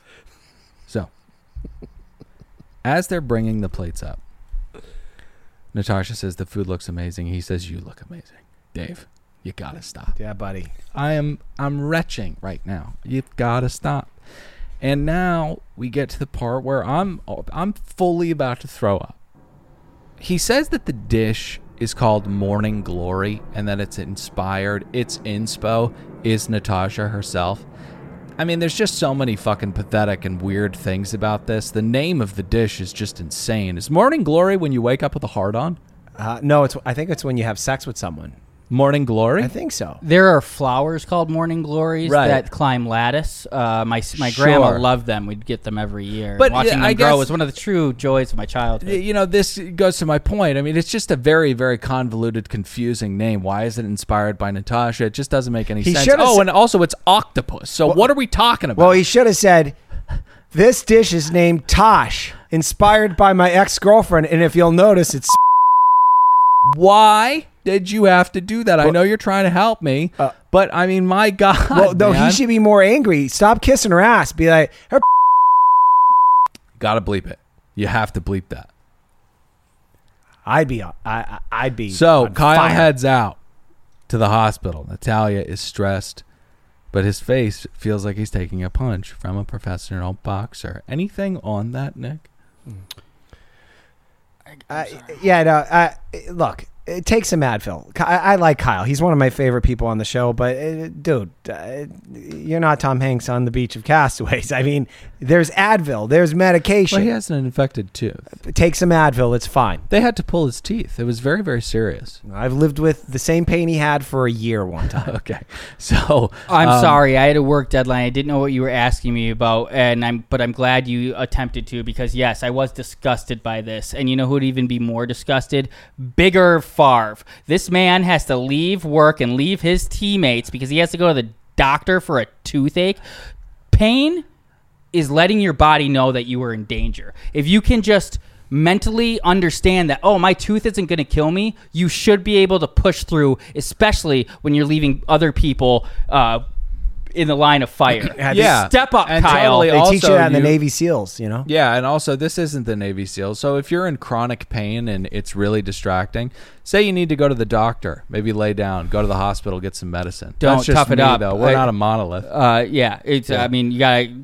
E: So, as they're bringing the plates up, Natasha says the food looks amazing. He says you look amazing. Dave, you gotta stop.
F: Yeah, buddy.
E: I am I'm retching right now. You've got to stop. And now we get to the part where I'm I'm fully about to throw up. He says that the dish is called Morning Glory and that it's inspired. Its inspo is Natasha herself. I mean, there's just so many fucking pathetic and weird things about this. The name of the dish is just insane. Is Morning Glory when you wake up with a heart on?
F: Uh, no, it's. I think it's when you have sex with someone.
E: Morning Glory.
F: I think so.
D: There are flowers called morning glories
E: Right.
D: that climb lattice. Uh, my my grandma
E: Sure.
D: loved them. We'd get them every year.
E: But,
D: watching
E: yeah,
D: them
E: I
D: grow
E: guess-
D: was one of the true joys of my childhood.
E: you know, this goes to my point. I mean, it's just a very, very convoluted, confusing name. Why is it inspired by Natasha? It just doesn't make any
F: He
E: sense.
F: should've
E: Oh,
F: sa-
E: and also it's octopus. So what are we talking about?
F: Well, he should have said, "This dish is named Tosh, inspired by my ex girlfriend." And if you'll notice, it's
E: Why did you have to do that? I know you're trying to help me, but I mean, my God.
F: well, no.
E: man.
F: He should be more angry. Stop kissing her ass. Be like, her
E: Gotta bleep it. You have to bleep that.
F: I'd be. I, I- I'd be.
E: So Kyle
F: fire.
E: heads out to the hospital. Natalia is stressed, but his face feels like he's taking a punch from a professional boxer. Anything on that, Nick?
F: Uh, yeah, no. Uh, look, uh, take some Advil. Ky- I, I like Kyle. He's one of my favorite people on the show. But uh, dude, uh, you're not Tom Hanks on the beach of Castaways. I mean, there's Advil. There's medication.
E: Well, he has an infected tooth.
F: Take some Advil. It's fine.
E: They had to pull his teeth. It was very, very serious.
F: I've lived with the same pain he had for a year one time.
E: okay, so
D: I'm
E: um,
D: sorry. I had a work deadline. I didn't know what you were asking me about, and I'm. But I'm glad you attempted to because yes, I was disgusted by this. And you know who'd even be more disgusted? Bigger Favre. This man has to leave work and leave his teammates because he has to go to the doctor for a toothache. Pain is letting your body know that you are in danger. If you can just mentally understand that, oh, my tooth isn't going to kill me, you should be able to push through, especially when you're leaving other people uh, in the line of fire.
E: Yeah.
D: Step up,
E: And
D: Kyle.
E: totally
F: They teach you
E: also
F: that in the Navy SEALs. You know.
E: Yeah, and also this isn't the Navy SEALs. So if you're in chronic pain and it's really distracting, say you need to go to the doctor, maybe lay down, go to the hospital, get some medicine.
D: Don't
E: That's just
D: tough it
E: me,
D: up.
E: though. We're
D: I-
E: not a monolith.
D: Uh, yeah, it's.
E: Yeah.
D: I mean, you gotta.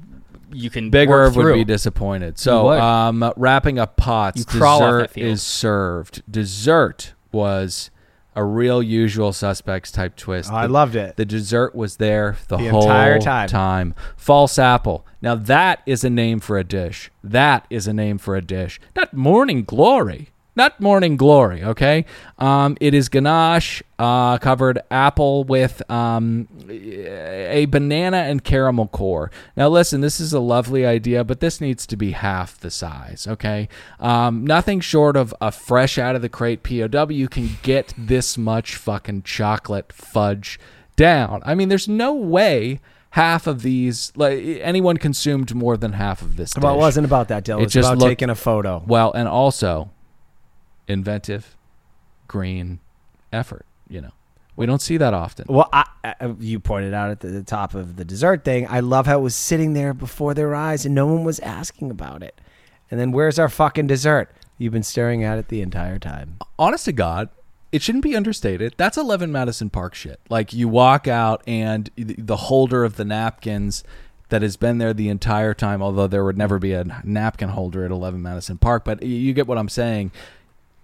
D: You can
E: Big
D: work
E: Irv would be disappointed. So, um, wrapping up pots,
D: You
E: dessert
D: that
E: is served. Dessert was a real usual suspects type twist.
F: Oh, I loved it.
E: The dessert was there the,
F: The
E: whole
F: entire time.
E: False apple. Now that is a name for a dish. That is a name for a dish. Not morning glory. Not morning glory. Okay. Um, it is ganache uh, covered apple with um, a banana and caramel core. Now listen, this is a lovely idea, but this needs to be half the size. Okay. Um, nothing short of a fresh out of the crate POW can get this much fucking chocolate fudge down. I mean, there's no way half of these like anyone consumed more than half of this.
F: Well, it wasn't about that, Dylan.
E: It
F: It's
E: just
F: about
E: looked-
F: taking a photo.
E: Well, and also inventive, green effort. You know, we don't see that often.
F: Well, I, I, you pointed out at the, the top of the dessert thing. I love how it was sitting there before their eyes and no one was asking about it. And then where's our fucking dessert? You've been staring at it the entire time.
E: honest to God, it shouldn't be understated. That's 11 Madison Park shit. Like you walk out and the the holder of the napkins that has been there the entire time, although there would never be a napkin holder at 11 Madison Park, but you get what I'm saying.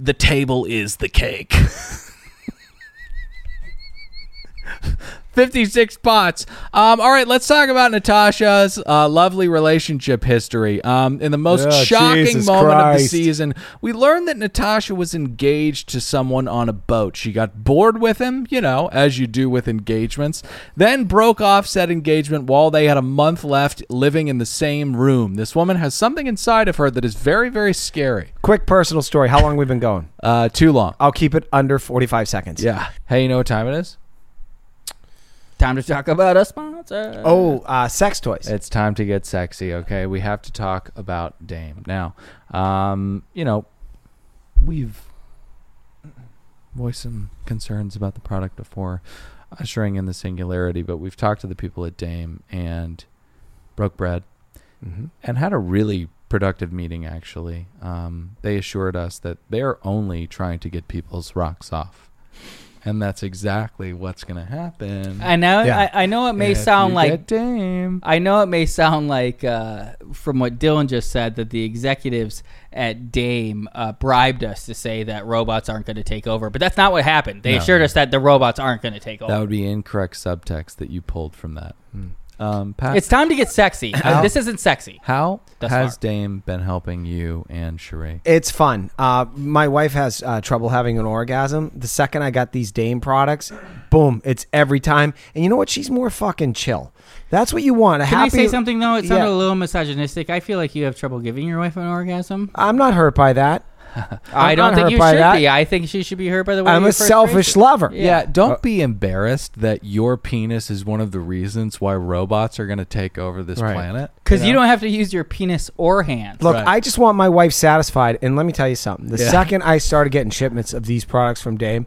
E: The table is the cake. 56 pots. Um, all right, let's talk about Natasha's uh, lovely relationship history. Um, in the most
F: Oh,
E: shocking
F: Jesus
E: moment of the season, we learned that Natasha was engaged to someone on a boat. She got bored with him, you know, as you do with engagements, then broke off said engagement while they had a month left living in the same room. This woman has something inside of her that is very, very scary.
F: Quick personal story. How long we've been going?
E: Uh, too long.
F: I'll keep it under 45 seconds.
E: Yeah. Hey, you know what time it is?
D: Time to talk about a sponsor.
F: Oh, uh, sex toys.
E: It's time to get sexy, okay? We have to talk about Dame. Now, um, you know, we've voiced some concerns about the product before, ushering in the singularity, but we've talked to the people at Dame and broke bread and had a really productive meeting, actually. Um, they assured us that they're only trying to get people's rocks off. And that's exactly what's going to happen.
D: I know.
F: Yeah.
D: I, I know it may
E: If
D: sound like
E: Dame.
D: I know it may sound like, uh, from what Dylan just said, that the executives at Dame uh, bribed us to say that robots aren't going to take over. But that's not what happened. They
E: No.
D: assured us that the robots aren't going to take over.
E: That would be incorrect subtext that you pulled from that. Um, Pat,
D: It's time to get sexy. Uh, this isn't sexy.
E: how
D: Thus
E: has
D: far.
E: Dame been helping you and Sheree?
F: It's fun. Uh, my wife has uh, trouble having an orgasm. The second I got these Dame products, boom, it's every time. And you know what? She's more fucking chill. That's what you want. A
D: Can
F: happy,
D: I say something though? It sounded
F: Yeah.
D: a little misogynistic. I feel like you have trouble giving your wife an orgasm.
F: I'm not hurt by that.
D: I don't think you should
F: that.
D: be. I think she should be hurt by the way.
F: I'm
D: you
F: a
D: first
F: selfish
D: phrased
F: lover.
E: Yeah, don't
F: Uh,
E: be embarrassed that your penis is one of the reasons why robots are going to take over this
F: Right.
E: planet.
D: Because you
E: know?
D: don't have to use your penis or hands.
F: Look,
E: Right.
F: I just want my wife satisfied. And let me tell you something. The
E: Yeah.
F: second I started getting shipments of these products from Dame,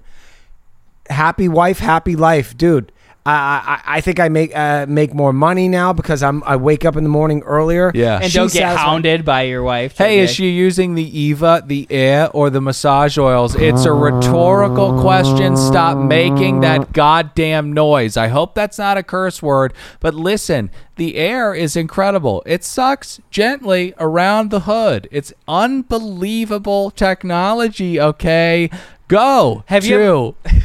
F: happy wife, happy life, dude. I, I I think I make uh, make more money now because I'm I wake up in the morning earlier.
E: Yeah.
D: and
F: She's
D: don't get
F: satisfied.
D: hounded by your wife.
E: Hey, is she using the Eva, the Aer, or the massage oils? It's a rhetorical question. Stop making that goddamn noise. I hope that's not a curse word, but listen, the Aer is incredible. It sucks gently around the hood. It's unbelievable technology, okay? Go.
D: Have you
E: Chew.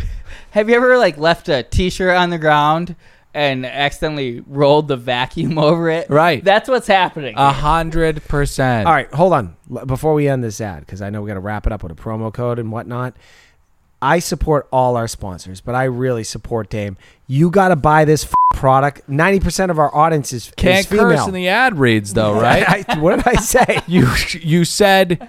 D: Have you ever like left a T-shirt on the ground and accidentally rolled the vacuum over it?
E: Right.
D: That's what's happening.
E: A hundred percent.
F: All right, hold on. L- Before we end this ad, because I know we got to wrap it up with a promo code and whatnot. I support all our sponsors, but I really support Dame. You got to buy this f- product. Ninety percent of our audience is,
E: Can't
F: is female.
E: curse in the ad reads though, right?
F: I, what did I say?
E: you you said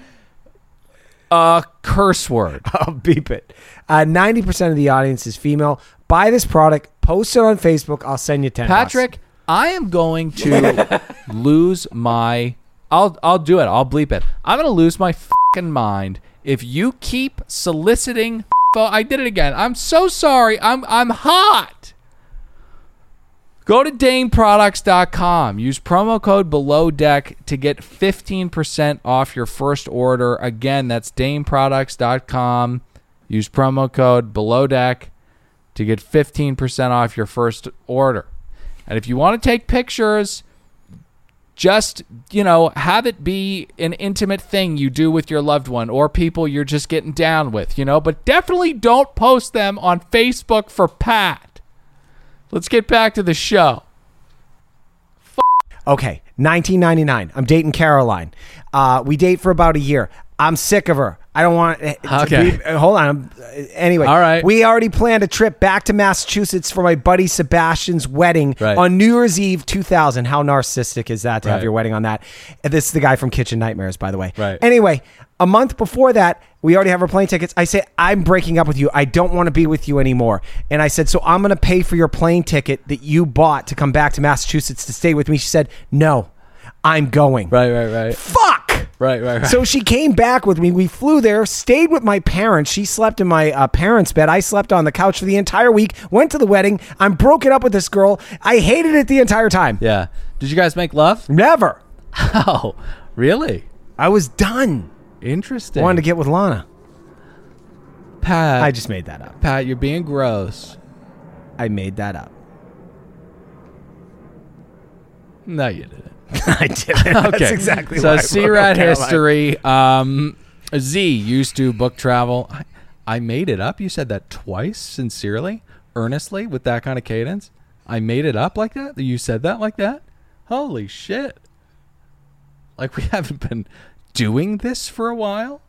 E: a curse word.
F: I'll beep it. Uh, Ninety percent of the audience is female. Buy this product. Post it on Facebook. I'll send you ten. bucks.
E: Patrick, I am going to lose my. I'll I'll do it. I'll bleep it. I'm gonna lose my fucking mind if you keep soliciting. pho- I did it again. I'm so sorry. I'm I'm hot. Go to DameProducts.com. Use promo code Below Deck to get 15% off your first order. Again, that's DameProducts.com. Use promo code Below Deck to get 15% off your first order. And if you want to take pictures, just, you know, have it be an intimate thing you do with your loved one or people you're just getting down with, you know, but definitely don't post them on Facebook for Pat. Let's get back to the show.
F: Okay, 1999. I'm dating Caroline. Uh, we date for about a year. I'm sick of her. I don't want. it to
E: Okay.
F: be- uh, hold on. Uh, Anyway,
E: All right.
F: We already planned a trip back to Massachusetts for my buddy Sebastian's wedding
E: Right.
F: on New Year's Eve 2000. How narcissistic is that to have your wedding on that? This is the guy from Kitchen Nightmares, by the way.
E: Right.
F: Anyway, a month before that, we already have our plane tickets. I say, I'm breaking up with you. I don't want to be with you anymore. And I said, So I'm going to pay for your plane ticket that you bought to come back to Massachusetts to stay with me. She said, No, I'm going.
E: Right, right, right.
F: Fuck.
E: Right, right, right.
F: So she came back with me. We flew there, stayed with my parents. She slept in my uh, parents' bed. I slept on the couch for the entire week. Went to the wedding. I'm broken up with this girl. I hated it the entire time.
E: yeah. Did you guys make love?
F: Never.
E: Oh, really?
F: I was done.
E: Interesting.
F: Wanted to get with Lana.
E: Pat.
F: I just made that up.
E: Pat, you're being gross.
F: I made that up.
E: No, you didn't.
F: I did. That's exactly
E: so
F: why I
E: C
F: broke up
E: rat history. Um, Zee used to book travel. I, I made it up. You said that twice, sincerely, earnestly, with that kind of cadence. I made it up like that. You said that like that. Holy shit! Like we haven't been doing this for a while.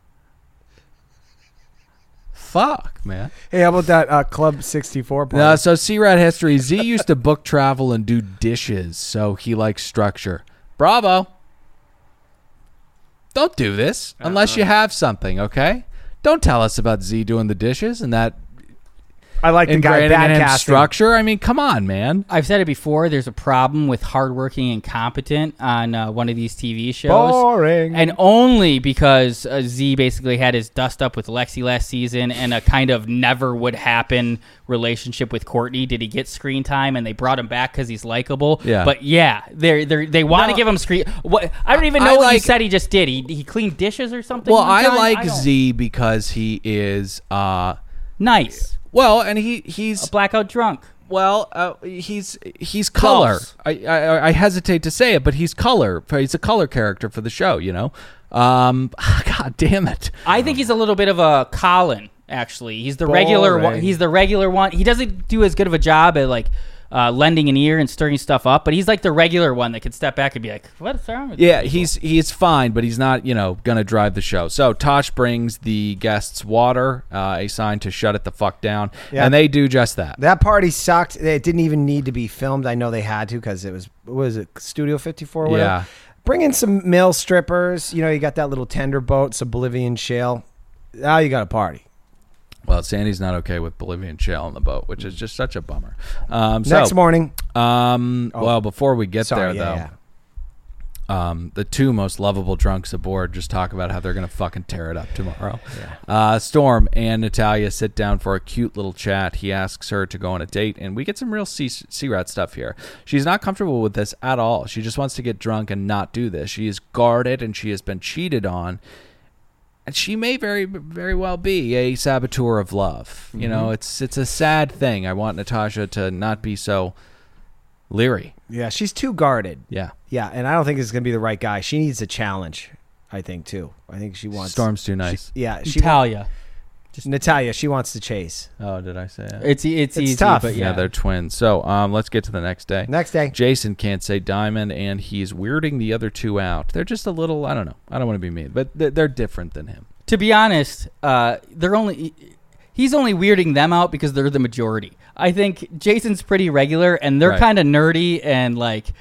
E: Fuck, man.
F: Hey, how about that uh, Club 64 party?
E: No, so Sea Rat history. Zee used to book travel and do dishes, so he likes structure. Bravo. Don't do this unless you have something, okay? Don't tell us about Zee doing the dishes and that
F: I like the guy
E: ingraining
F: bad
E: in him
F: casting.
E: structure. I mean, come on, man.
D: I've said it before. There's a problem with hardworking and competent on uh, one of these TV shows.
F: Boring.
D: And only because uh, Zee basically had his dust up with Lexi last season and a kind of never would happen relationship with Courtney did he get screen time and they brought him back because he's likable.
E: Yeah.
D: But yeah, they're, they're, they want to
E: No.
D: give him screen. What I don't even
E: I
D: know what you
E: like-
D: said he just did. He, he cleaned dishes or something.
E: Well, I
D: time?
E: like
D: don't-
E: Zee because he is uh
D: Nice.
E: Well, and he he's
D: A blackout drunk.
E: Well, uh, he's he's color. I, I I hesitate to say it, but he's color. He's a color character for the show. You know. Um, God damn it.
D: I think he's a little bit of a Colin. Actually, he's the regular one. He's the regular one. He doesn't do as good of a job at like uh, lending an ear and stirring stuff up. But he's like the regular one that could step back and be like, "What's wrong?" With
E: Yeah, he's he's fine, but he's not you know gonna drive the show. So Tosh brings the guests water, uh, a sign to shut it the fuck down,
F: Yeah.
E: and they do just that.
F: That party sucked. It didn't even need to be filmed. I know they had to because it was was it Studio 54?
E: Yeah.
F: Bring in some male strippers. You know, you got that little tender boat, some Bolivian shale. Now you got a party.
E: Well, Sandy's not okay with Bolivian shell on the boat, which is just such a bummer. Um, so-
F: Next morning.
E: Um,
F: Oh,
E: well, before we get
F: sorry,
E: there,
F: yeah,
E: though, um, the two most lovable drunks aboard just talk about how they're going to fucking tear it up tomorrow. Uh, Storm and Natalia sit down for a cute little chat. He asks her to go on a date, and we get some real sea, sea rat stuff here. She's not comfortable with this at all. She just wants to get drunk and not do this. She is guarded, and she has been cheated on. And she may very, very well be a saboteur of love. You know,
F: Mhm.
E: it's it's a sad thing. I want Natasha to not be so leery.
F: Yeah, she's too guarded.
E: Yeah.
F: Yeah, and I don't think it's going to be the right guy. She needs a challenge, I think, too. I think she wants.
E: Storm's too nice.
F: She, yeah, she
D: Natalia.
F: Just Natalia, she wants to chase.
E: Oh, did I say it?
D: It's it's, easy,
F: tough.
D: but
E: yeah.
D: yeah,
E: they're twins. So um, let's get to the next day.
F: Next day.
E: Jason can't say diamond, and he's weirding the other two out. They're just a little, I don't know. I don't want to be mean, but they're, they're different than him.
D: to be honest, uh, they're only he's only weirding them out because they're the majority. I think Jason's pretty regular, and they're
E: Right.
D: kind of nerdy and like.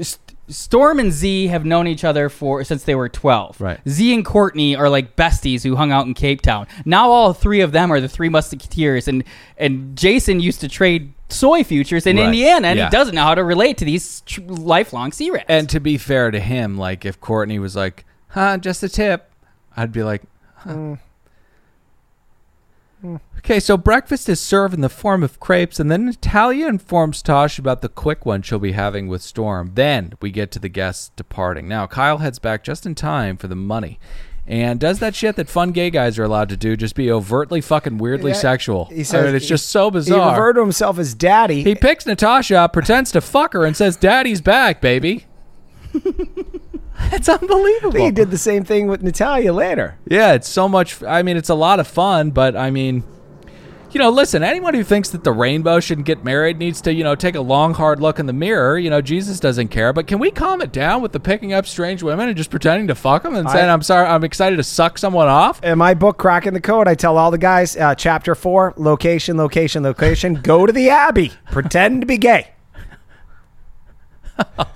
D: St- Storm and Zee have known each other for since they were twelve.
E: Right.
D: Zee and Courtney are like besties who hung out in Cape Town. Now all three of them are the three musketeers, and and Jason used to trade soy futures in
E: Right.
D: Indiana, and
E: Yeah.
D: he doesn't know how to relate to these tr- lifelong sea rats.
E: And to be fair to him, like if Courtney was like, huh, just a tip, I'd be like, huh. Mm. Okay, so breakfast is served in the form of crepes, and then Natalia informs Tosh about the quick one she'll be having with Storm. Then we get to the guests departing. Now, Kyle heads back just in time for the money. And does that shit that fun gay guys are allowed to do, just be overtly fucking weirdly
F: Yeah,
E: sexual.
F: He says
E: I mean, it's just so bizarre.
F: He referred to himself as daddy.
E: He picks Natasha up, pretends to fuck her, and says, Daddy's back, baby. it's
F: I
E: unbelievable.
F: he did the same thing with Natalia later.
E: Yeah, it's so much. I mean, it's a lot of fun, but I mean, you know, listen, anyone who thinks that the rainbow shouldn't get married needs to, you know, take a long, hard look in the mirror. You know, Jesus doesn't care. But can we calm it down with the picking up strange women and just pretending to fuck them and saying,
F: I-
E: I'm sorry, I'm excited to suck someone off?
F: In my book, Cracking the Code, I tell all the guys, uh, chapter four, location, location, location, go to the Abbey. Pretend to be gay.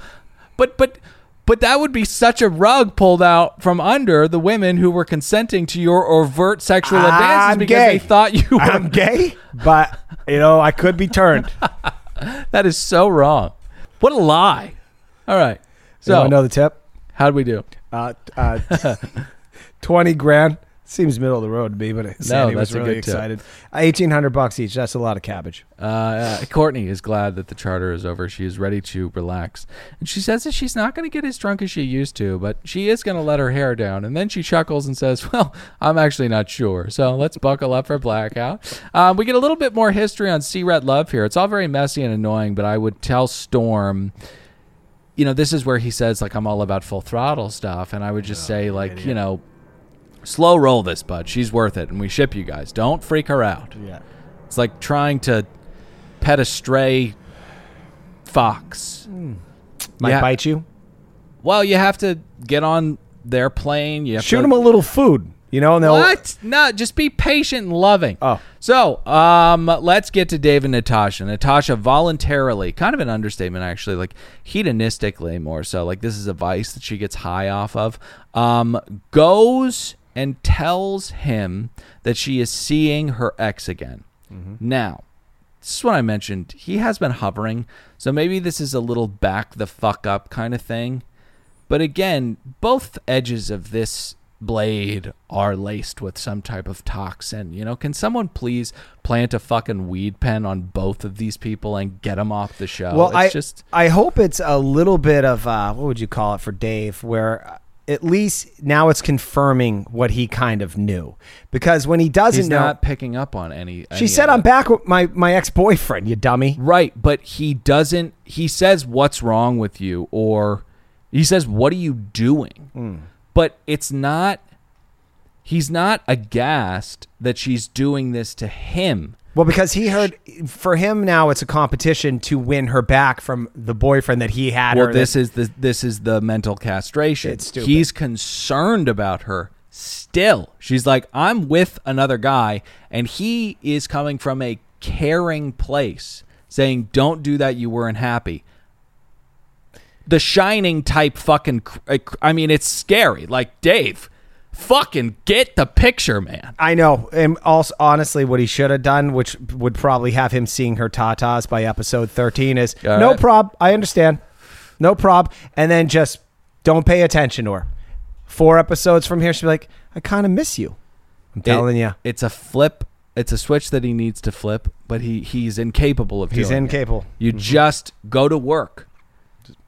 E: But, but, but that would be such a rug pulled out from under the women who were consenting to your overt sexual advances
F: I'm
E: because
F: gay.
E: they thought you were.
F: I'm gay, but, you know, I could be turned.
E: that is so wrong. What a lie. All right.
F: So,
E: So,
F: another tip?
E: how'd we do?
F: Uh, uh, 20 grand. Seems middle of the road to me, but Sandy was
E: that's a
F: really
E: good tip.
F: excited. Uh, 1800 bucks each. That's a lot of cabbage.
E: Uh, uh, Courtney is glad that the charter is over. She is ready to relax. And she says that she's not going to get as drunk as she used to, but she is going to let her hair down. And then she chuckles and says, Well, I'm actually not sure. So let's buckle up for blackout. Um, we get a little bit more history on Sea Rat Love here. It's all very messy and annoying, but I would tell Storm. You know, this is where he says, like, I'm all about full throttle stuff. And I would just say, like, you know, slow roll this, bud. She's worth it. And we ship you guys. Don't freak her out.
F: Yeah.
E: It's like trying to pet a stray fox.
F: Might
E: Yeah.
F: bite you.
E: Well, you have to get on their plane. You have
F: Shoot
E: to,
F: them a little food, you know, and they'll.
E: What? No, just be patient and loving.
F: Oh.
E: So, um, let's get to Dave and Natasha. Natasha voluntarily, kind of an understatement actually, like hedonistically more so, like this is a vice that she gets high off of, um, goes and tells him that she is seeing her ex again. Now, this is what I mentioned. He has been hovering, so maybe this is a little back the fuck up kind of thing. But again, both edges of this blade are laced with some type of toxin. You know, can someone please plant a fucking weed pen on both of these people and get them off the show?
F: well,
E: it's
F: I
E: just
F: I hope it's a little bit of uh, what would you call it for Dave, where at least now it's confirming what he kind of knew, because when he doesn't
E: he's
F: know,
E: not picking up on any.
F: she
E: any
F: said, "I'm back with my my ex boyfriend." You dummy.
E: Right, but he doesn't. He says, "What's wrong with you?" or he says, "What are you doing?"
F: Hmm.
E: But it's not. He's not aghast that she's doing this to him.
F: Well, because he heard for him now it's a competition to win her back from the boyfriend that he had.
E: Well, this
F: that-
E: is the this is the mental castration.
F: It's stupid.
E: He's concerned about her still. She's like, I'm with another guy, and he is coming from a caring place, saying, "Don't do that. You weren't happy." The Shining type fucking. I mean, it's scary. Like Dave, fucking get the picture, man.
F: I know. And also, honestly, what he should have done, which would probably have him seeing her tatas by episode 13, is
E: All
F: no
E: right.
F: prob. I understand. No prob. And then just don't pay attention to her. Four episodes from here, she'll be like, I kind of miss you. I'm telling
E: It-
F: you.
E: it's a flip. It's a switch that he needs to flip, but he he's incapable of
F: He's
E: doing it.
F: incapable.
E: You mm-hmm. just go to work,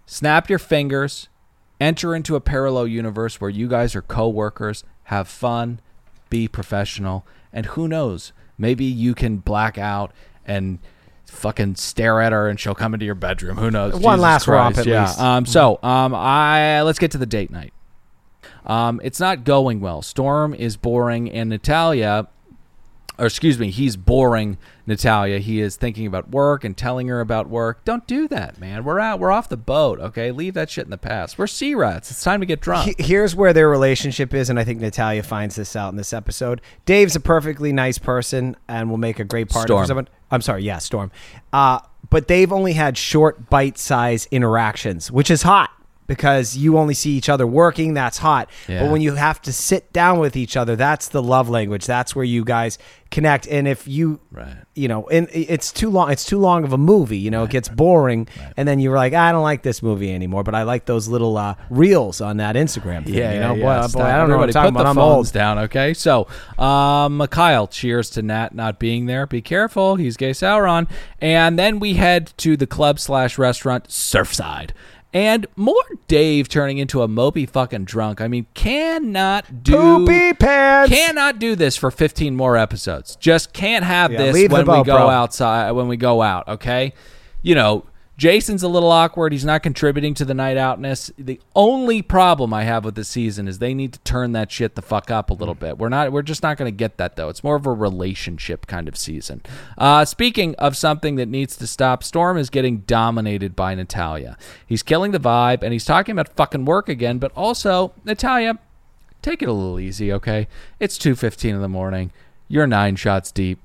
E: snap your fingers, enter into a parallel universe where you guys are co-workers, have fun, be professional, and who knows, maybe you can black out and fucking stare at her and she'll come into your bedroom. Who knows?
F: One
E: Jesus
F: last romp at
E: yeah.
F: least.
E: Um, so um, I let's get to the date night. Um, it's not going well. Storm is boring, and Natalia, or excuse me, he's boring Natalia. He is thinking about work and telling her about work. Don't do that, man. We're out. We're off the boat. Okay, leave that shit in the past. We're sea rats. It's time to get drunk.
F: He- Here's where their relationship is, and I think Natalia finds this out in this episode. Dave's a perfectly nice person and will make a great partner
E: Storm.
F: for someone. I'm sorry, yeah, Storm. Uh, but they've only had short, bite-sized interactions, which is hot because you only see each other working. That's hot.
E: Yeah.
F: But when you have to sit down with each other, that's the love language. That's where you guys connect. And if you,
E: Right.
F: you know, and it's too long. It's too long of a movie. You know, it gets boring, and then you're like, I don't like this movie anymore. But I like those little uh, reels on that Instagram. Thing,
E: Yeah,
F: you know,
E: yeah,
F: boy,
E: yeah.
F: boy. I don't know what I'm talking
E: put
F: about.
E: the
F: I'm
E: phones
F: old.
E: down, okay? So, um, Kyle cheers to Nat not being there. Be careful, he's gay Sauron. And then we head to the club slash restaurant Surfside. And more Dave turning into a mopey fucking drunk. I mean, cannot do
F: Poopy pants.
E: Cannot do this for 15 more episodes. Just can't have
F: Yeah,
E: this when we go
F: bro.
E: outside. When we go out, okay? You know, Jason's a little awkward. He's not contributing to the night outness. The only problem I have with this season is they need to turn that shit the fuck up a little
F: Mm.
E: bit. We're not. We're just not going to get that though. It's more of a relationship kind of season. Uh, speaking of something that needs to stop, Storm is getting dominated by Natalia. He's killing the vibe, and he's talking about fucking work again. But also, Natalia, take it a little easy, okay? It's two fifteen in the morning. You're nine shots deep.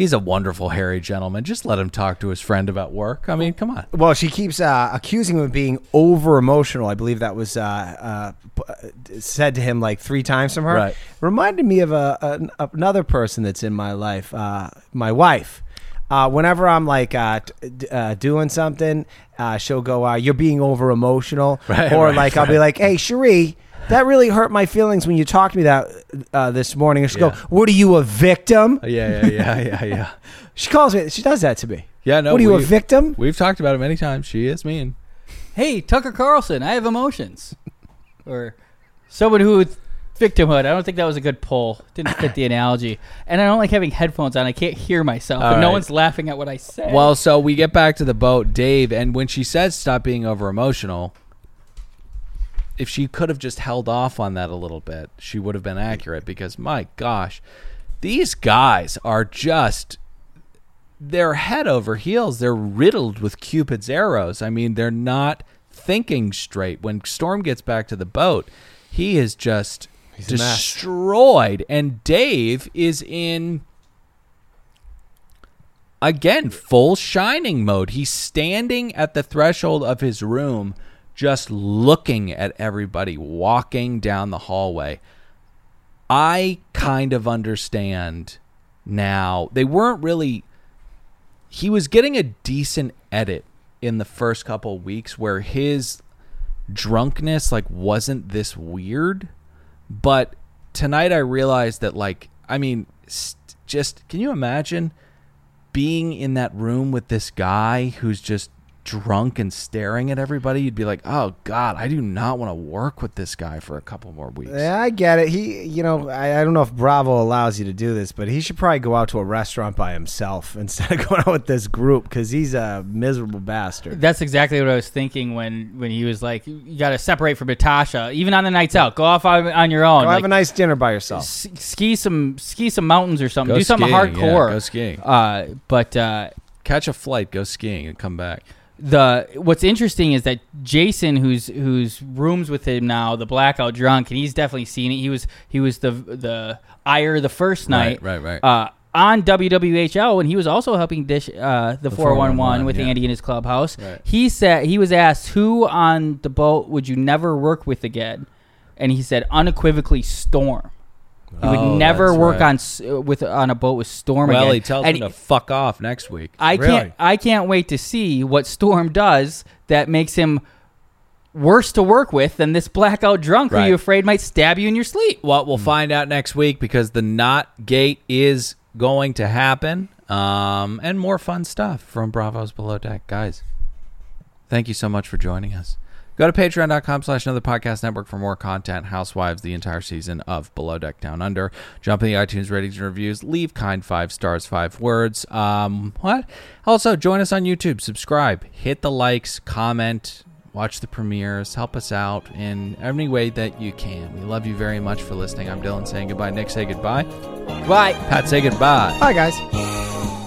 E: He's a wonderful hairy gentleman. Just let him talk to his friend about work. I mean, come on.
F: Well, she keeps uh, accusing him of being over emotional. I believe that was uh, uh, said to him like three times from her.
E: Right.
F: Reminded me of a, a another person that's in my life, uh, my wife. Uh, whenever I'm like uh, d- uh, doing something, uh, she'll go, uh, "You're being over emotional,"
E: Right,
F: or
E: right,
F: like I'll be like, "Hey, Cherie." That really hurt my feelings when you talked to me that uh, this morning. And she will
E: Yeah.
F: go, "What are you, a victim?"
E: Yeah, yeah, yeah, yeah, yeah.
F: She calls me. She does that to me.
E: Yeah, no.
F: What are you, a victim?
E: We've talked about it many times. She is mean.
D: Hey, Tucker Carlson, I have emotions. or someone who victimhood. I don't think that was a good pull. Didn't fit the analogy. And I don't like having headphones on. I can't hear myself.
E: All
D: and no one's laughing at what I say.
E: Well, so we get back to the boat, Dave, and when she says stop being over emotional, if she could have just held off on that a little bit, she would have been accurate because my gosh, these guys are just they're head over heels. They're riddled with Cupid's arrows. I mean, they're not thinking straight. When Storm gets back to the boat, he is just
F: mess.
E: destroyed and Dave is in again full shining mode he's standing at the threshold of his room just looking at everybody walking down the hallway. I kind of understand now they weren't really he was getting a decent edit in the first couple weeks where his drunkenness like wasn't this weird. But tonight i realized that like i mean st- just can you imagine being in that room with this guy who's just drunk and staring at everybody, you'd be like, "Oh God, I do not want to work with this guy for a couple more weeks."
F: Yeah, I get it. He, you know, I, I don't know if Bravo allows you to do this, but he should probably go out to a restaurant by himself instead of going out with this group because he's a miserable bastard.
D: That's exactly what I was thinking when when he was like, "You got to separate from Natasha, even on the nights out. Go off on, on your own.
F: Go
D: like,
F: have a nice dinner by yourself.
D: s- ski some ski some mountains or something.
E: Go
D: Do something
E: skiing, yeah,
D: hardcore.
E: go skiing.
D: Uh, but uh,
E: Catch a flight, go skiing, and come back.
D: The what's interesting is that Jason, who's who's rooms with him now, the blackout drunk, and he's definitely seen it. He was he was the the ire the first night,
E: Right, right, right.
D: Uh, on WWHL, and he was also helping dish uh, the, 411
E: 411,
D: with
E: yeah.
D: Andy in his clubhouse.
E: Right.
D: He said he was asked who on the boat would you never work with again, and he said unequivocally Storm. He would
E: Oh,
D: never
E: that's
D: work
E: right.
D: on s- uh, with on a boat with Storm
E: Well,
D: again.
E: he tells
D: And
E: him to fuck off next week.
D: I can't. I can't wait to see what Storm does that makes him worse to work with than this blackout drunk who
E: Right.
D: you afraid might stab you in your sleep.
E: Well, we'll find out next week because the Not Gate is going to happen, um, and more fun stuff from Bravo's Below Deck, guys. Thank you so much for joining us. Go to patreon.com slash another podcast network for more content. Housewives, the entire season of Below Deck Down Under. Jump in the iTunes ratings and reviews. Leave kind five stars, five words. Um, what? Also, join us on YouTube. Subscribe. Hit the likes. Comment. Watch the premieres. Help us out in any way that you can. We love you very much for listening. I'm Dylan saying goodbye. Nick, say goodbye.
D: Bye.
E: Pat, say goodbye.
F: Bye, guys.